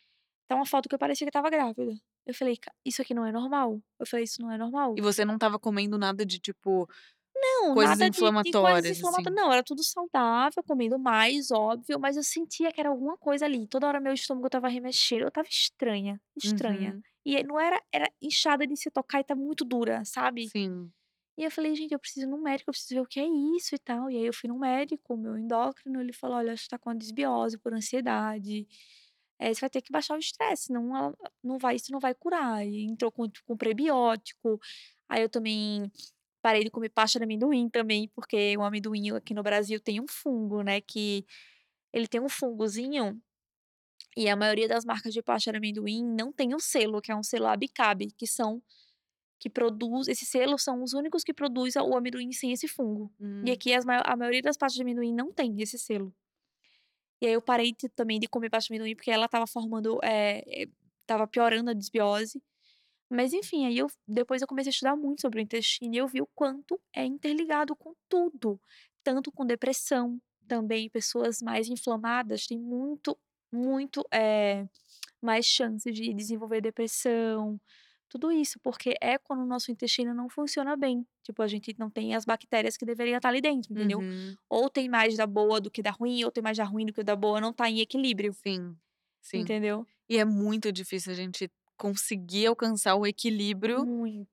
tá uma foto que eu parecia que estava grávida. Eu falei: "Ca isso aqui não é normal". Eu falei: "Isso não é E normal". você não estava comendo nada de tipo Não, Coisas nada de de coisas inflamatórias, inflamatórias, assim. não, era tudo saudável, comendo mais, óbvio, mas eu sentia que era alguma coisa ali, toda hora meu estômago estava remexendo, eu estava estranha, estranha. Uhum. E não era era inchada de se tocar e tá muito dura, sabe. Sim. E eu falei: "Gente, eu preciso ir no médico, eu preciso ver o que é isso e tal", e aí eu fui no médico, meu endócrino, ele falou: "Olha, acho que tá com a desbiose por ansiedade, eh, você vai ter que baixar o estresse, senão ela não vai isso não vai curar", e entrou com com prebiótico, aí eu também parei de comer pasta de amendoim também, porque o amendoim aqui no Brasil tem um fungo, né, que ele tem um fungozinho, e a maioria das marcas de pasta de amendoim não tem o selo, que é um selo Abicabe, que são que produz esses selos são os únicos que produz o amendoim sem esse fungo. E Hum. aqui as a maioria das pastas de amendoim não tem esse selo. E aí eu parei de também de comer pasta de amendoim, porque ela estava formando, eh, estava piorando a desbiose. Mas enfim, aí eu depois eu comecei a estudar muito sobre o intestino e eu vi o quanto é interligado com tudo, tanto com depressão, também pessoas mais inflamadas têm muito, muito, eh, mais chance de desenvolver depressão, tudo isso, porque é quando o nosso intestino não funciona bem, tipo, a gente não tem as bactérias que deveria estar ali dentro, entendeu. Uhum. Ou tem mais da boa do que da ruim, ou tem mais da ruim do que da boa, não tá em equilíbrio, Sim, sim. entendeu. E é muito difícil a gente conseguir alcançar o equilíbrio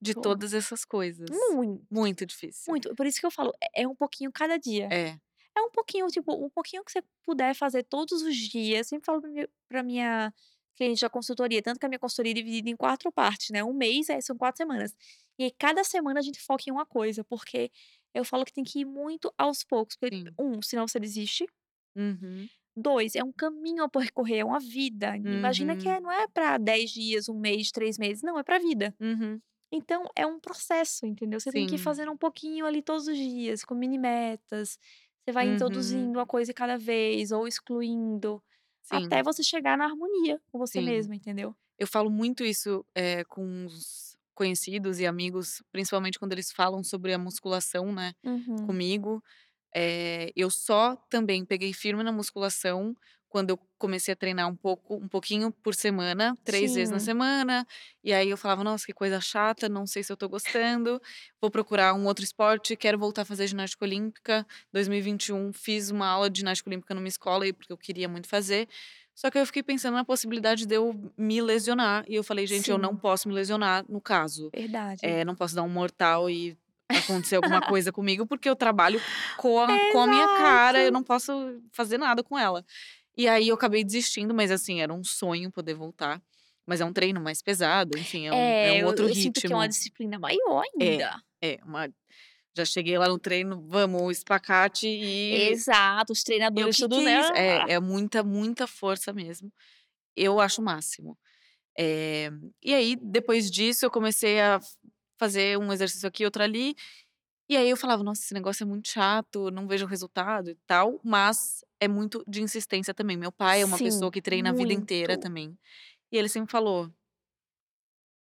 de Muito, todas essas coisas. muito, Muito difícil. muito. Por isso que eu falo, é é um pouquinho cada dia. É. É um pouquinho, tipo, um pouquinho que você puder fazer todos os dias, sempre falo pra minha cliente da consultoria, tanto que a minha consultoria é dividida em 4 partes, né, 1 mês, aí são 4 semanas. E aí cada semana a gente foca em uma coisa, porque eu falo que tem que ir muito aos poucos, porque. 1, senão você desiste. Uhum. 2, é um caminho a percorrer, é uma vida. Imagina que Uhum. é não é pra 10 dias, 1 mês, 3 meses, não, é pra vida. Uhum. Então é um processo, entendeu. Você tem que ir Sim. fazendo um pouquinho ali todos os dias, com mini metas, você vai Uhum. introduzindo uma coisa cada vez ou excluindo, até Sim. você chegar na harmonia com você Sim. mesma, entendeu. Eu falo muito isso, eh, com os conhecidos e amigos, principalmente quando eles falam sobre a musculação, né, Uhum. comigo. Eh, eu só também peguei firme na musculação quando eu comecei a treinar um pouco um pouquinho por semana, 3 vezes na Sim. semana, e aí eu falava: "Nossa, que coisa chata, não sei se eu tô gostando, vou procurar um outro esporte, quero voltar a fazer ginástica olímpica". 2021 fiz uma aula de ginástica olímpica numa escola aí, porque eu queria muito fazer, só que eu fiquei pensando na possibilidade de eu me lesionar, e eu falei: "Gente, eu não Sim. posso me lesionar, no caso, Verdade. eh, não posso dar um mortal e acontecer alguma coisa comigo, porque eu trabalho com a com a minha cara, eu não posso fazer nada com ela". E aí eu acabei desistindo, mas assim, era um sonho poder voltar, mas é um treino mais pesado, enfim, é um é É, um eu outro eu sinto que é uma ritmo. disciplina maior É, ainda. é uma já cheguei lá no treino, vamos, espacate e Exato, os e treinadores que tudo, é né? É, ah. é muita, muita força mesmo. Eu acho o máximo. Eh, e aí depois disso eu comecei a fazer um exercício aqui, outro ali, e aí eu falava: "Nossa, esse negócio é muito chato, não vejo resultado e tal", mas é muito de insistência também. Meu pai é uma pessoa Sim, que treina a vida inteira muito. também, e ele sempre falou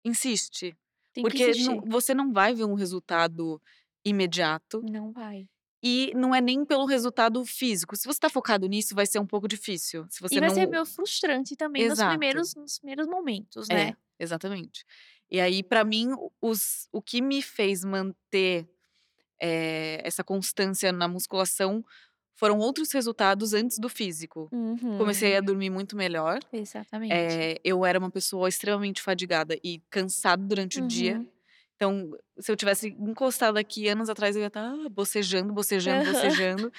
"insiste, Tem que porque não você não vai ver um resultado imediato, Não vai. e não é nem pelo resultado físico, se você tá focado nisso, vai ser um pouco difícil, se você E vai ser não" meio frustrante também nos primeiros nos primeiros momentos, É, né. exatamente. E aí pra mim o os o que me fez manter, eh, essa constância na musculação, foram outros resultados antes do físico. Comecei Uhum. a dormir muito melhor, Exatamente. eh, eu era uma pessoa extremamente fadigada e cansada durante o dia, Uhum. então se eu tivesse encostado aqui anos atrás eu ia estar bocejando, bocejando, Aham. bocejando,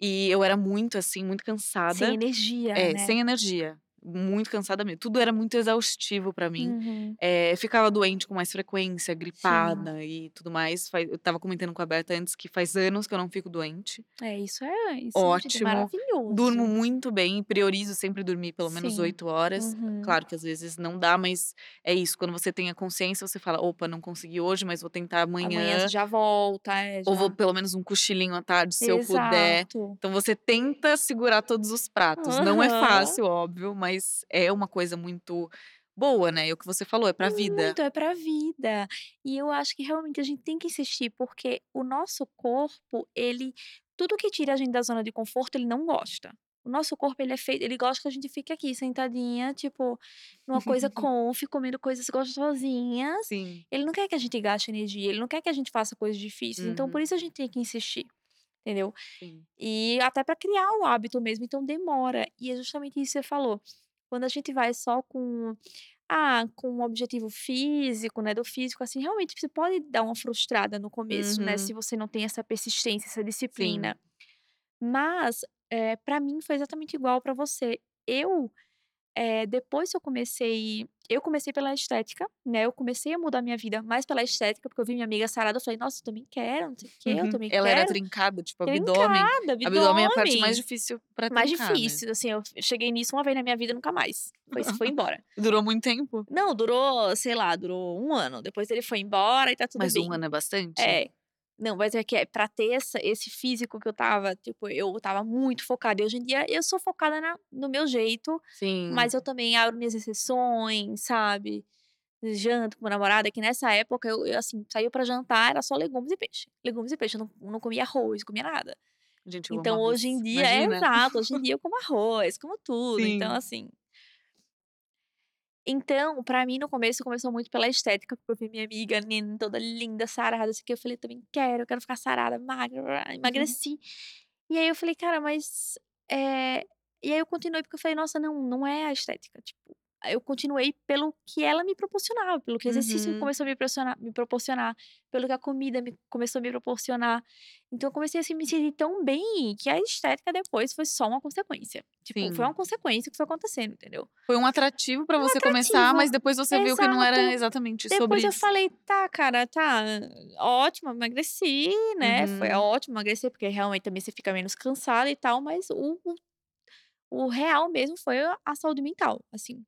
e eu era muito assim, muito Sem cansada energia, é, né. sem energia, muito cansada mesmo, tudo era muito exaustivo pra mim, Uhum. eh, ficava doente com mais frequência, Sim. gripada e tudo mais, eu estava comentando com a Berta antes que faz anos que eu não fico doente. É, isso é isso, é Ótimo, durmo maravilhoso. muito bem, priorizo sempre dormir pelo menos Sim. 8 horas, Uhum. claro que às vezes não dá, mas é isso, quando você tem a consciência, você fala: "Opa, não consegui hoje, mas vou tentar Amanhã amanhã" já volta, é, "ou vou já pelo menos um cochilinho à tarde, se eu puder". Exato. Então você tenta segurar todos os pratos, não é fácil, óbvio, mas é uma coisa muito boa, né, e o que você falou, é pra vida. Muito, é pra vida. E eu acho que realmente a gente tem que insistir, porque o nosso corpo, ele tudo que tira a gente da zona de conforto, ele não gosta. O nosso corpo, ele é feito, ele gosta que a gente fique aqui, sentadinha, tipo, numa coisa conf, comendo coisas gostosinhas. Sim. Ele não quer que a gente gaste energia, ele não quer que a gente faça coisas difíceis. Então, por Uhum. isso a gente tem que insistir, entendeu? Sim. E até pra criar o hábito mesmo, então demora. E é justamente isso que você falou. Quando a gente vai só com, ah, com um objetivo físico, né, do físico, assim, realmente você pode dar uma frustrada no começo, né, Uhum. se você não tem essa persistência, essa Sim. disciplina. Mas, eh, pra mim foi exatamente igual pra você. Eu, eh, depois eu comecei eu comecei pela estética, né, eu comecei a mudar minha vida mais pela estética, porque eu vi minha amiga sarada, eu falei: "Nossa, eu também quero, não sei o quê, eu Uhum. também Ela era quero". trincada, tipo, abdômen. Trincada, Abdômen é a parte mais abdômen. difícil pra Mais trincar, né. difícil, assim, eu cheguei nisso uma vez na minha vida, nunca mais. Foi foi embora. Durou muito tempo? Não, durou, sei lá, durou 1 ano, depois ele foi embora e tá tudo Mas bem. 1 ano é bastante? É. Não, mas é que é pra ter essa esse físico que eu estava, tipo, eu estava muito focada. E hoje em dia eu sou focada na no meu jeito, Sim. mas eu também abro minhas exceções, sabe. Janto com meu namorado, é que nessa época eu eu, assim, saiu pra jantar, era só legumes e peixe. Legumes e peixe, eu não não comia arroz, não comia nada. Gente, Então hoje em dia é, imagina. exato, hoje em dia eu como arroz, como tudo, então Sim. assim Então, pra mim no começo, começou muito pela estética, porque eu vi minha amiga nin toda linda, sarada, não sei o quê, eu falei: "Também quero, eu quero ficar sarada, magra, Uhum. emagreci". E aí eu falei: "Cara, mas", eh, e aí eu continuei, porque eu falei: "Nossa, não, não é a estética", tipo, eu continuei pelo que ela me proporcionava, pelo que o exercício Uhum. começou a me proporcionar me proporcionar, pelo que a comida me começou a me proporcionar. Então eu comecei, assim, me sentir tão bem, que a estética depois foi só uma consequência. Tipo, foi Sim. uma consequência que foi acontecendo, entendeu? Foi um atrativo pra Um você começar, atrativo. mas depois você viu que não era Exato. exatamente sobre Depois eu isso. falei: "Tá, cara, tá, ótimo, emagreci, né, foi Uhum. ótimo emagrecer", porque realmente também você fica menos cansada e tal, mas o o o real mesmo foi a a saúde mental, assim.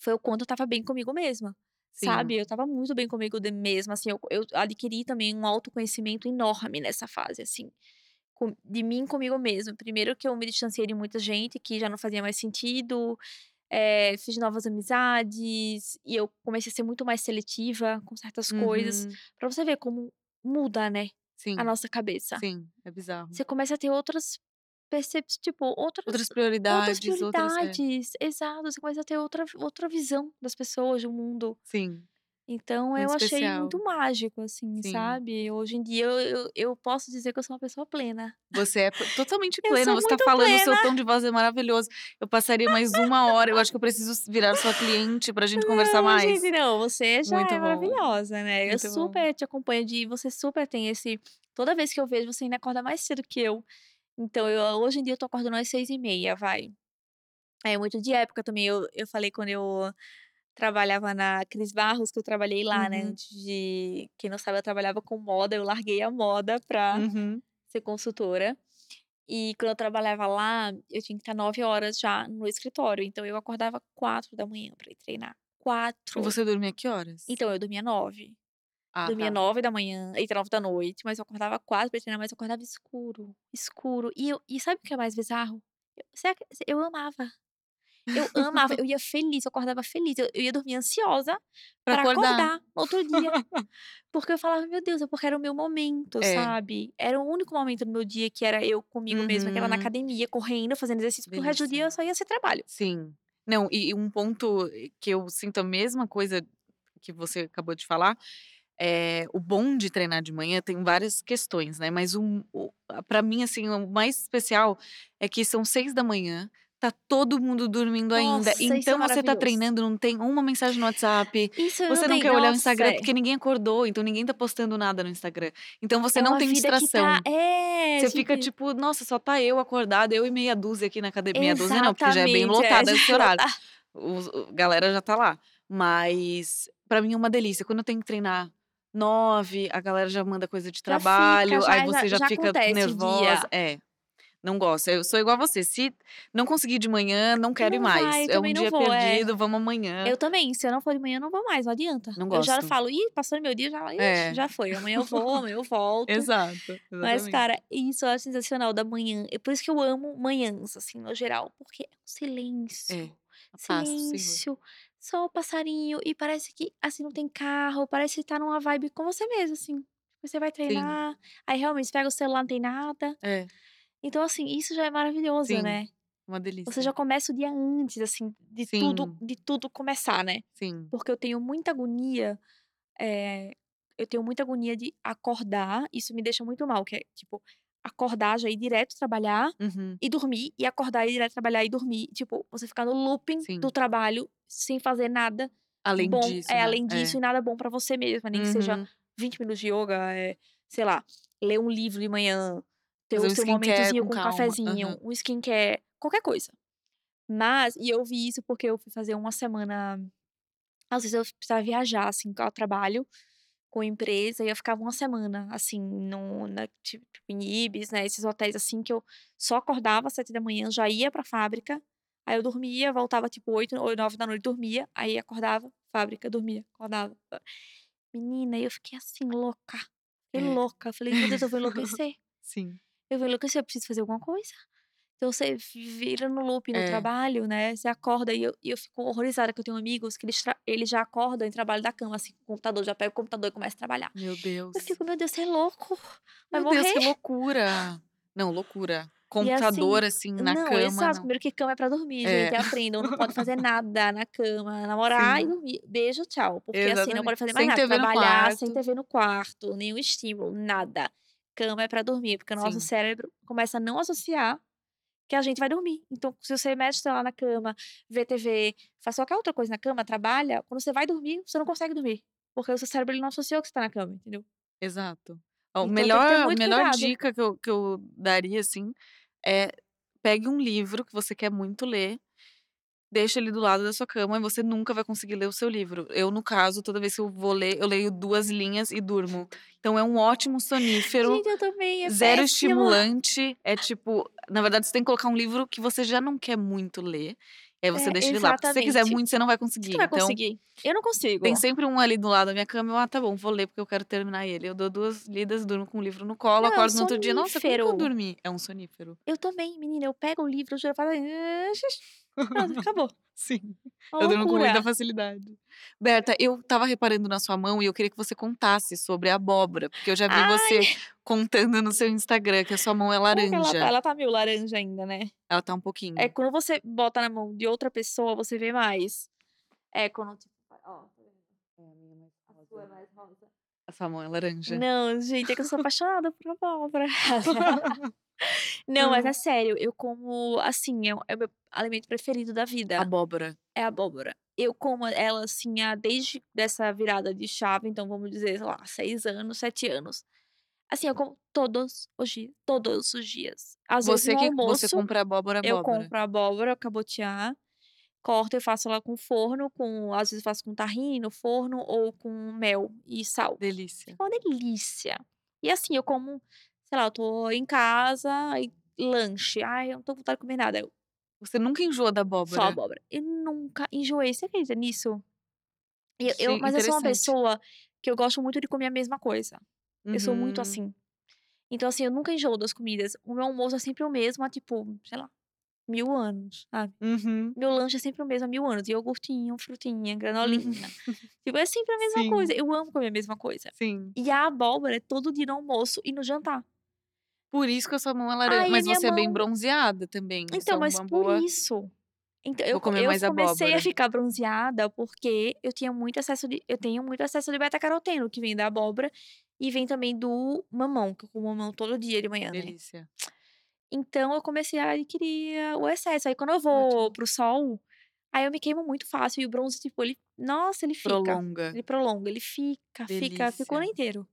Foi o quanto eu estava bem comigo mesma, sabe. Sim. Eu estava muito bem comigo mesma, assim, eu eu adquiri também um autoconhecimento enorme nessa fase, assim, de mim comigo mesma. Primeiro que eu me distanciei de muita gente que já não fazia mais sentido, eh, fiz novas amizades, e eu comecei a ser muito mais seletiva com certas coisas. Uhum. Pra você ver como muda, né, a Sim. nossa cabeça. Sim, é bizarro. Você começa a ter outras percep tipo, outras Outras outras prioridades, outras é. prioridades, exato, você começa a ter outra outra visão das pessoas, do mundo. Sim. Então eu Muito achei especial. muito mágico, assim, Sim. sabe. Hoje em dia eu eu eu posso dizer que eu sou uma pessoa plena. Você é totalmente Eu plena, você tá falando, o seu plena. tom de voz é maravilhoso. Eu passaria mais 1 hora, eu acho que eu preciso virar sua cliente pra gente conversar Não, mais. gente, não, você já Muito é bom. maravilhosa, né. Eu Muito bom. super te acompanho de você super tem esse toda vez que eu vejo, você ainda acorda mais cedo que eu. Então eu hoje em dia eu tô acordando às 6h30, vai. É muito de época também, eu eu falei quando eu trabalhava na Cris Barros, que eu trabalhei lá, né, Uhum. antes de quem não sabe, eu trabalhava com moda, eu larguei a moda pra Uhum. ser consultora. E quando eu trabalhava lá, eu tinha que estar 9h já no escritório, então eu acordava 4h pra ir treinar. E 4. você dormia que horas? Então eu dormia 9. Ah, Dormia tá. 9h, eita, 9h, mas eu acordava 4 pra treinar, mas eu acordava escuro, escuro. E eu e sabe o que é mais bizarro? Eu eu amava. Eu amava, eu ia feliz, eu acordava feliz, eu eu ia dormir ansiosa Pra pra acordar. acordar no outro dia. Porque eu falava: "Meu Deus, é porque era o meu momento", É. sabe. Era o único momento do meu dia que era eu comigo mesma, que era na Uhum. academia, correndo, fazendo exercício, porque o resto do dia eu só ia ser trabalho. Sim. Não, e e um ponto que eu sinto a mesma coisa que você acabou de falar, eh, o bom de treinar de manhã tem várias questões, né, mas um o pra mim, assim, o mais especial é que são 6h, tá todo mundo dormindo ainda, Nossa, isso é então você tá treinando, não tem uma mensagem no WhatsApp, Isso eu não você não tenho quer olhar o nossa, Instagram, é. porque ninguém acordou, então ninguém tá postando nada no Instagram. Então você É não tem que distração. tá é, Você fica gente tipo: "Nossa, só tá eu acordada, eu e meia dúzia aqui na academia", meia dúzia não, porque já é bem é, lotada já esse horário. lotar. Os o galera já tá lá. Mas pra mim é uma delícia, quando eu tenho que treinar 9, a galera já manda coisa de trabalho, fica, aí já você já já fica nervosa. dia. É, não gosto. Eu sou igual a você, se não conseguir de manhã, não quero ir Não mais. vai, É um dia vou, é. perdido, vamos amanhã. Eu também, se eu não for de manhã, não vou mais, não adianta. Não Eu já gosto. falo: "Ih, passou meu dia", já É. já foi, amanhã eu vou, amanhã eu volto. Exato, Mas, exatamente. cara, isso acho sensacional da manhã, é por isso que eu amo manhãs, assim, no geral, porque é um silêncio, É, silêncio, só o passarinho e parece que, assim, não tem carro, parece que tá numa vibe com você mesmo, assim. Você vai Sim. treinar, aí realmente você pega o celular, não tem nada. É. Então, assim, isso já é maravilhoso, Sim. né. Uma delícia. Você já começa o dia antes, assim, de tudo Sim. de tudo começar, né. Sim. Porque eu tenho muita agonia, eh, eu tenho muita agonia de acordar, isso me deixa muito mal, que é, tipo, acordar, já ir direto trabalhar Uhum. e dormir, e acordar, ir direto trabalhar e dormir. Tipo, você ficar no looping Sim. do trabalho, sem fazer nada Além bom disso, é, né. além É. disso e nada bom pra você mesma, nem que seja Uhum. 20 minutos de yoga, eh, sei lá, ler um livro de manhã, ter Fazer o um seu skincare momentozinho com com um cafezinho, Aham. um skincare, qualquer coisa. Mas e eu vi isso porque eu fui fazer uma semana às vezes eu precisava viajar, assim, ao trabalho, com empresa, e eu ficava uma semana, assim, no na tipo em Ibis, né, esses hotéis, assim, que eu só acordava às 7h, já ia pra fábrica, aí eu dormia, voltava tipo 8 ou 21h, dormia, aí acordava, fábrica, dormia, acordava. Menina, eu fiquei assim louca, fiquei É. louca, falei: "Meu Deus, eu vou enlouquecer, Sim. eu vou enlouquecer, eu preciso fazer alguma coisa". Então você vira no loop no É. trabalho, né, você acorda e eu e eu fico horrorizada que eu tenho amigos que eles eles já acordam e trabalham da cama, assim, com o computador, já pega o computador e começa a trabalhar. Meu Deus. Eu fico: "Meu Deus, você é louco, vai Meu Deus, que morrer". loucura. Não, loucura. E Computador, assim assim, na não, cama, exato, não. primeiro que cama é pra dormir, É. gente, aprendam, não pode fazer nada na cama, namorar e Sim. dormir. Beijo, tchau, porque, assim, não Exatamente. pode fazer mais Sem nada, TV trabalhar sem. TV no quarto, nenhum estímulo, nada. Cama é pra dormir, porque o nosso Sim. cérebro começa a não associar que a gente vai dormir. Então, se você o celular na cama, vê TV, faz qualquer outra coisa na cama, trabalha, quando você vai dormir, você não consegue dormir, porque o seu cérebro ele não associou que você tá na cama, entendeu. Exato. Então melhor muito melhor cuidado. dica que eu que eu daria, assim, é pegue um livro que você quer muito ler, deixa ele do lado da sua cama e você nunca vai conseguir ler o seu livro. Eu, no caso, toda vez que eu vou ler, eu leio 2 linhas e durmo. Então é um ótimo sonífero, Gente, eu também, é zero péssimo. estimulante, é tipo na verdade você tem que colocar um livro que você já não quer muito ler, e aí você É, deixa ele lá, porque se você quiser muito, você não vai Você conseguir. não vai Então conseguir. Eu não consigo. tem sempre um ali do lado da minha cama, eu: "Ah, tá bom, vou ler porque eu quero terminar ele". Eu dou 2 lidas, durmo com o livro no colo, Não, é um acordo no outro dia: "Nossa, como que eu dormi?". É um sonífero. Eu também, menina, eu pego o livro, eu já falo: "Pronto, acabou". Sim, Uma eu durmo com muita facilidade. Berta, eu estava reparando na sua mão e eu queria que você contasse sobre a abóbora, porque eu já vi você Ai. contando no seu Instagram que a sua mão é que ela tá? laranja. Ela tá meio laranja ainda, né. Ela tá um É, pouquinho. quando você bota na mão de outra pessoa, você vê mais. É, quando tipo, ó, tá? É, a minha é A sua é mais rosa. A sua mão é laranja. Não, gente, é que eu sou apaixonada por abóbora. Não, mas é sério, eu como, assim, é o é o meu alimento preferido da vida. Abóbora. É abóbora. Eu como ela, assim, desde dessa virada de chave, então vamos dizer, sei lá, 6 anos, 7 anos. Assim, eu como todos os dias, todos os dias. Às vezes Você no que almoço, você compra abóbora, eu abóbora. compro a abóbora cabotiá, corto e faço ela com forno, com às vezes faço com tahine no forno ou com mel e sal. Delícia. Fica uma delícia. E assim, eu como, sei lá, eu tô em casa, aí lanche, "Ai, eu não tô com vontade de comer nada", eu Você nunca enjoa da só abóbora? abóbora. Eu nunca enjoei, você acredita nisso? E eu Sim, mas eu sou uma pessoa que eu gosto muito de comer a mesma coisa. Eu sou muito Uhum. assim. Então, assim, eu nunca enjoo das comidas. O meu almoço é sempre o mesmo há, tipo, sei lá, 1000 anos, sabe. Uhum. Meu lanche é sempre o mesmo há 1000 anos, iogurtinho, frutinha, Uhum. granolinha. Tipo, é sempre a mesma coisa. Sim. Eu amo comer a mesma coisa. Sim. E a abóbora é todo dia no almoço e no jantar. Por isso que a sua mão é laranja. Ai, a Mas minha você é bem mão bronzeada também, isso é Então, mas por boa isso. Então eu eu mais comecei a abóbora. ficar bronzeada, porque eu tinha muito excesso de eu tenho muito excesso de beta-caroteno, que vem da abóbora e vem também do mamão, que eu como mamão todo dia de manhã, né. Delícia. Então eu comecei a adquirir a o excesso. Aí quando eu vou Ótimo. para o sol, aí eu me queimo muito fácil e o bronze, tipo, ele nossa, ele fica. Prolonga. Ele prolonga, ele fica, fica, fica o ano Delícia. inteiro.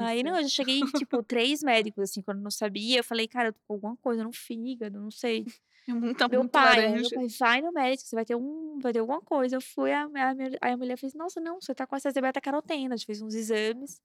Aí não, Delícia. eu já cheguei tipo, 3 médicos, assim, quando eu não sabia, eu falei: "Cara, eu tô com alguma coisa no fígado, não sei". Tá Meu pai, meu pai: "Vai no médico, você vai ter um vai ter alguma coisa". Eu fui, a a aí a mulher fez: "Nossa, não, você tá com excesso de beta-caroteno". A gente fez uns exames.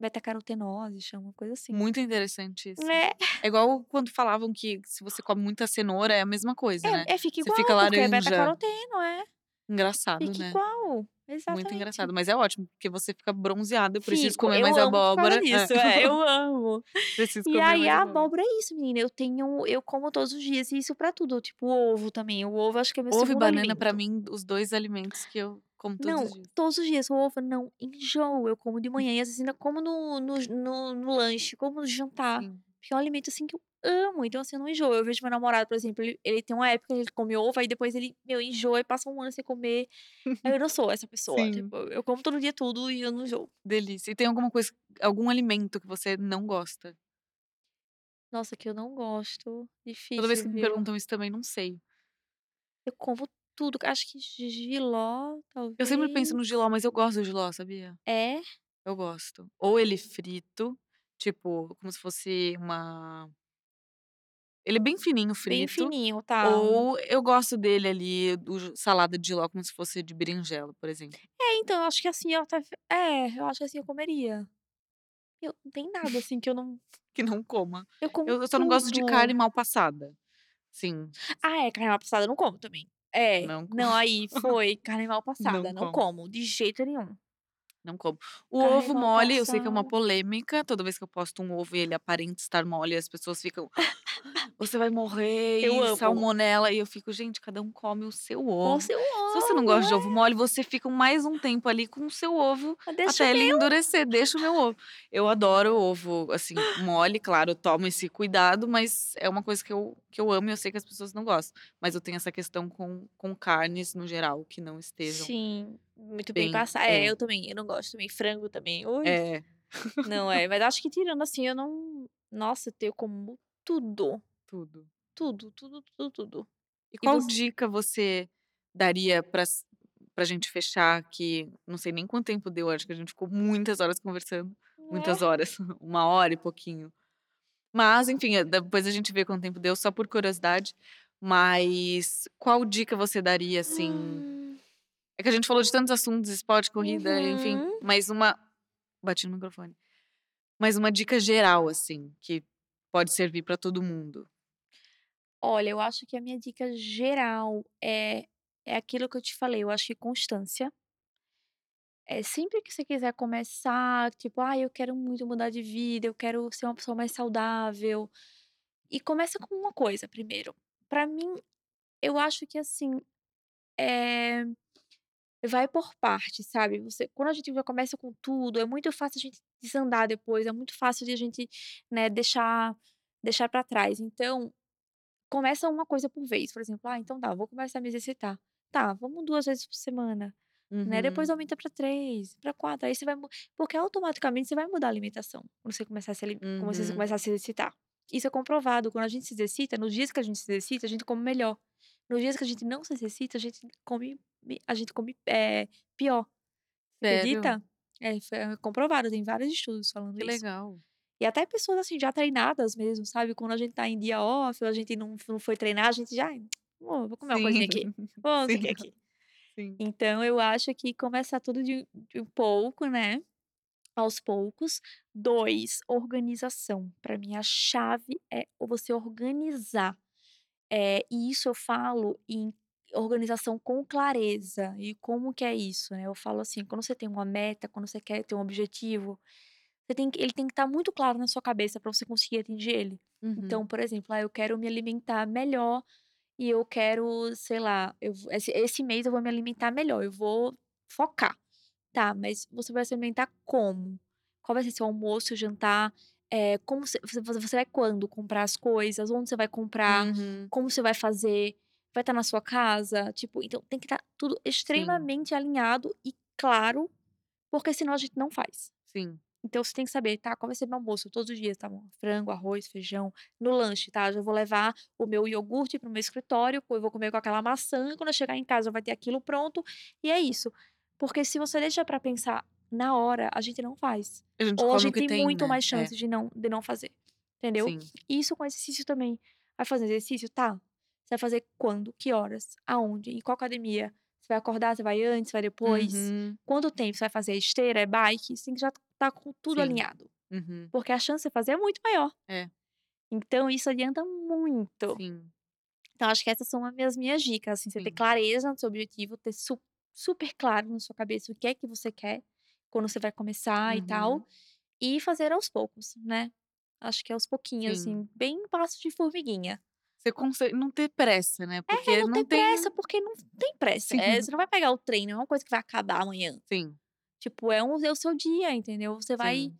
Beta-carotenose, chama, uma coisa assim. Muito interessante isso. É. É igual quando falavam que se você come muita cenoura, é a mesma coisa, né. É, é, fica Você igual, fica porque é laranja. beta-caroteno, é. Engraçado, Fica né. igual, Muito exatamente. engraçado, mas é ótimo, porque você fica bronzeada, eu preciso Fico, comer eu mais abóbora. causa disso, é, eu amo. Preciso E comer aí mais a abóbora. abóbora é isso, menina, eu tenho eu como todos os dias e isso pra tudo, tipo ovo também, o ovo acho que é meu Ovo e banana pra alimento. mim, os 2 alimentos que eu como todos Não, os dias. todos os dias, ovo não enjoo, eu como de manhã e às vezes ainda como no no no no lanche, como no jantar. Sim. Porque é um alimento, assim, que eu amo. Então, assim, eu não enjoo. Eu vejo meu namorado, por exemplo, ele, ele tem uma época que ele come ovo, aí depois ele, meu, enjoa e passa um ano sem comer. Eu não sou essa pessoa. Tipo, eu como todo dia tudo e eu não enjoo. Delícia. E tem alguma coisa, algum alimento que você não gosta? Nossa, que eu não gosto. Toda vez Difícil, que me viu? perguntam isso também, não sei. Eu como tudo. Acho que jiló, Eu sempre penso no talvez. jiló, mas eu gosto do jiló, sabia? É? Eu gosto. Ou ele frito, tipo, como se fosse uma ele é bem fininho Bem frito, fininho, tá. ou eu gosto dele ali, do salada de jiló, como se fosse de berinjela, por exemplo. É, então, eu acho que assim eu até é, eu acho que assim eu comeria. Eu não tem nada, assim, que eu não Que não coma. eu como Eu eu só não gosto de carne mal passada. Sim. Ah, é, carne mal passada eu não como também. É, Não não, aí foi carne mal passada, Não não como. como, de jeito nenhum. Não como. O Carne ovo mole, eu sei que é uma polêmica, toda vez que eu posto um ovo e ele aparenta estar mole, as pessoas ficam: "Você vai morrer Eu e salmonela", e eu fico: "Gente, cada um come o seu Com o ovo". seu Se você não ovo, gosta de ovo é. mole, você fica mais um tempo ali com o seu ovo, Mas deixa até ele meu. endurecer, deixa o meu ovo. Eu adoro ovo, assim, mole, claro, tomo esse cuidado, mas é uma coisa que eu que eu amo e eu sei que as pessoas não gostam. Mas eu tenho essa questão com com carnes, no geral, que não estejam Sim, muito bem bem passa é, é. eu também, eu não gosto também. Frango também, ui. É. Não, é, mas acho que tirando assim, eu não nossa, eu como tudo. Tudo. Tudo, tudo, tudo, tudo. E E qual você? dica você daria pra s pra gente fechar aqui? Não sei nem quanto tempo deu, acho que a gente ficou muitas horas conversando. Muitas É. horas, 1 hora e pouquinho. Mas, enfim, eh, depois a gente vê quanto tempo deu, só por curiosidade. Mas qual dica você daria, assim Hum. É que a gente falou de tantos assuntos, esporte, corrida, enfim, Uhum. mas uma bati no microfone. Mas uma dica geral, assim, que pode servir pra todo mundo. Olha, eu acho que a minha dica geral é é aquilo que eu te falei, eu acho que constância. É, sempre que você quiser começar, tipo: "Ai, eu quero muito mudar de vida, eu quero ser uma pessoa mais saudável", e começa com uma coisa primeiro. Pra mim, eu acho que assim, eh, vai por partes, sabe. Você quando a gente já começa com tudo, é muito fácil a gente desandar depois, é muito fácil de a gente, né, deixar deixar pra trás. Então, começa uma coisa por vez, por exemplo: "Ah, então tá, vou começar a me exercitar". Tá, vamos 2 vezes por semana, né, depois Uhum. aumenta pra 3, pra 4, aí você vai porque automaticamente você vai mudar a alimentação, quando você começar a se ali quando você Uhum. começar a se exercitar. Isso é comprovado, quando a gente se exercita, nos dias que a gente se exercita, a gente come melhor. Nos dias que a gente não se exercita, a gente come me a gente come, eh, pior. Sério? acredita? É, foi é comprovado, tem vários estudos falando Que isso. legal. E até pessoas, assim, já treinadas mesmo, sabe, quando a gente tá em dia off a gente não não foi treinar, a gente já: "Vou vou comer uma Sim, coisinha aqui, vou sim, que aqui". sim. Então eu acho que começar tudo de de um pouco, né, aos poucos. 2, organização. Pra mim a chave é você organizar. Eh, e isso eu falo em organização com clareza. E como que é isso, né, eu falo assim, quando você tem uma meta, quando você quer ter um objetivo, você tem que ele tem que estar muito claro na sua cabeça pra você conseguir atingir ele. Então, Uhum. por exemplo, ah, eu quero me alimentar melhor e eu quero, sei lá, eu esse esse mês eu vou me alimentar melhor, eu vou focar. Tá, mas você vai se alimentar como? Qual vai ser seu almoço, jantar? Eh, como você você vai quando comprar as coisas? Onde você vai comprar? Uhum. Como você vai fazer? Vai estar na sua casa? Tipo, então tem que estar tudo Sim. extremamente alinhado e claro, porque senão a gente não faz. Sim. Então você tem que saber, tá, qual vai ser meu almoço todos os dias, tá bom, frango, arroz, feijão. No lanche, tá, já vou levar o meu iogurte para o meu escritório, eu vou comer com aquela maçã e quando eu chegar em casa vai ter aquilo pronto, e é isso. Porque se você deixa pra pensar na hora, a gente não faz. A gente Ou a gente tem tem, muito né. mais É. chances de não de não fazer, entendeu? Sim. Isso com exercício também. Vai fazer exercício? Tá. Você vai fazer quando? Que horas? Aonde? Em qual academia? Você vai acordar, você vai antes, vai depois? Uhum. Quanto tempo você vai fazer? É esteira, é bike? Você tem que já estar com tudo Sim. alinhado. Uhum. Porque a chance de você fazer é muito maior. É. Então isso adianta muito. Sim. Então acho que essas são as minhas minhas dicas, assim, você ter Sim. clareza no seu objetivo, ter su super claro na sua cabeça o que é que você quer, quando você vai começar e tal, Uhum. e fazer aos poucos, né. Acho que aos pouquinhos, Sim. assim, bem passo de formiguinha. Você conse não ter pressa, né, É, porque não ter não tem pressa, porque não tem pressa. Eh, Sim. você não vai pegar o trem, não é uma coisa que vai acabar amanhã. Sim. Tipo, é um é o seu dia, entendeu. Você vai Sim.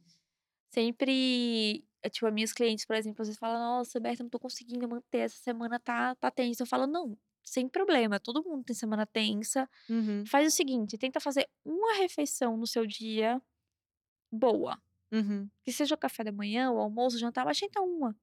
sempre é, tipo, as minhas clientes, por exemplo, às vezes falam, nossa, Berta, não tô conseguindo manter, essa semana tá, tá tensa. Eu falo, não, sem problema, todo mundo tem semana tensa. Uhum. Faz o seguinte, tenta fazer uma refeição no seu dia boa. Uhum. Que seja o café da manhã, o almoço, o jantar, mas tenta uma.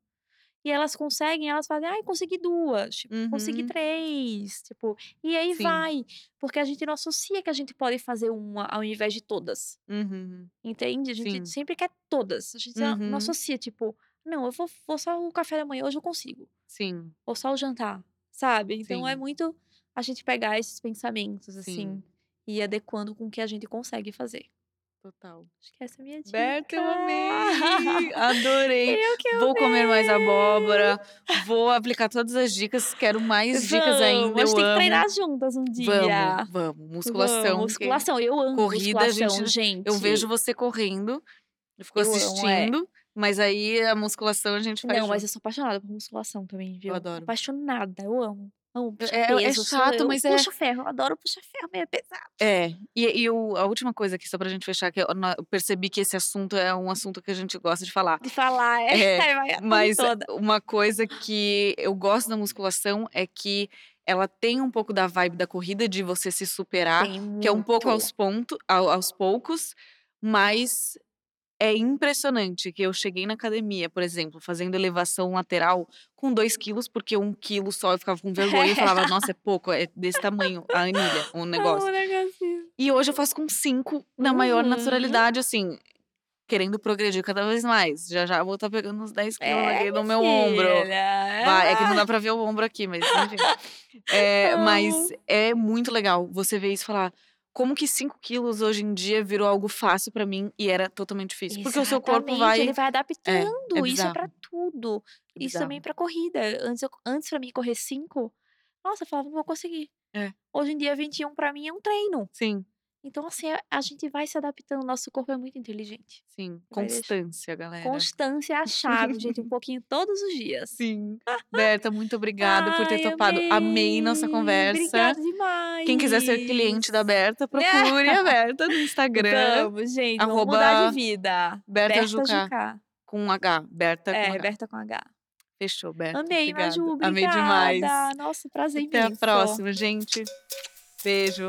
E elas conseguem, elas fazem, ai, consegui duas, tipo, consegui Uhum. três, tipo, e aí Sim. vai. Porque a gente não associa que a gente pode fazer uma ao invés de todas. Uhum. Entende? A gente Sim. sempre quer todas. A gente não- não Uhum. associa, tipo, não, eu vou, vou só o café da manhã, hoje eu consigo. Sim. Ou só o jantar, sabe? Então é Sim. muito a gente pegar esses pensamentos, assim, Sim. e adequando com o que a gente consegue fazer. Total. Acho que essa é a minha dica. Berta, eu amei! Adorei! Eu que Vou comer mais amei! abóbora, vou aplicar todas as dicas, quero mais dicas ainda, Vamos, a gente tem que amo. treinar juntas um dia. Vamos, vamos. Musculação. Vamos, que- musculação. Eu amo corrida, musculação, gente- gente. Eu vejo você correndo, eu fico Eu amo, é. Mas aí a musculação a gente faz Não, mas junto. eu sou apaixonada por musculação também, viu? adoro. Apaixonada, eu amo. Amo puxar É- é peso, sou chato, eu. mas é- Puxa ferro, eu adoro puxar ferro, meio pesado. É, e, e o- a última coisa aqui, só pra gente fechar, que eu, eu percebi que esse assunto é um assunto que a gente gosta de falar. De falar, é. É, Mas toda. uma coisa que eu gosto da musculação é que ela tem um pouco da vibe da corrida, de você se superar, Tem que é um pouco aos, ponto, ao- aos poucos, mas é impressionante que eu cheguei na academia, por exemplo, fazendo elevação lateral com 2 quilos, porque um quilo só eu ficava com vergonha e falava, nossa, é pouco, é desse tamanho a anilha, o negócio. Ah, um negocinho. E hoje eu faço com 5 na maior Uhum. naturalidade, assim, querendo progredir cada vez mais. Já já vou estar pegando uns 10 quilos É, aqui no meu ombro. filha. Vai, é que não dá pra ver o ombro aqui, mas enfim. É, mas é muito legal você ver isso e falar. Como que 5 quilos hoje em dia virou algo fácil pra mim e era totalmente difícil? Porque o seu corpo Exatamente, vai. Ele vai adaptando. Isso é bizarro. pra tudo. É Isso também pra corrida. Antes, eu, antes pra mim correr 5, nossa, eu falava, não vou conseguir. É. Hoje em dia, 21 pra mim é um treino. Sim, Então, assim, a, a gente vai se adaptando. Nosso corpo é muito inteligente. sim. Vai deixar- Constância, galera. Constância é a chave, gente. Um pouquinho todos os dias. Sim. Berta, muito obrigada por ter topado. Amei nossa conversa. Obrigada demais. Quem quiser ser cliente da Berta, procure a Berta no Instagram. Vamos, gente. arroba Vamos mudar de vida. Berta Jucá. Jucá. Com H. Berta É, com H. Berta com H. Fechou, Berta. Amei, Obrigada. Maju. Obrigada. Amei demais. Nossa, prazer Até a imenso. próxima, gente. Beijo.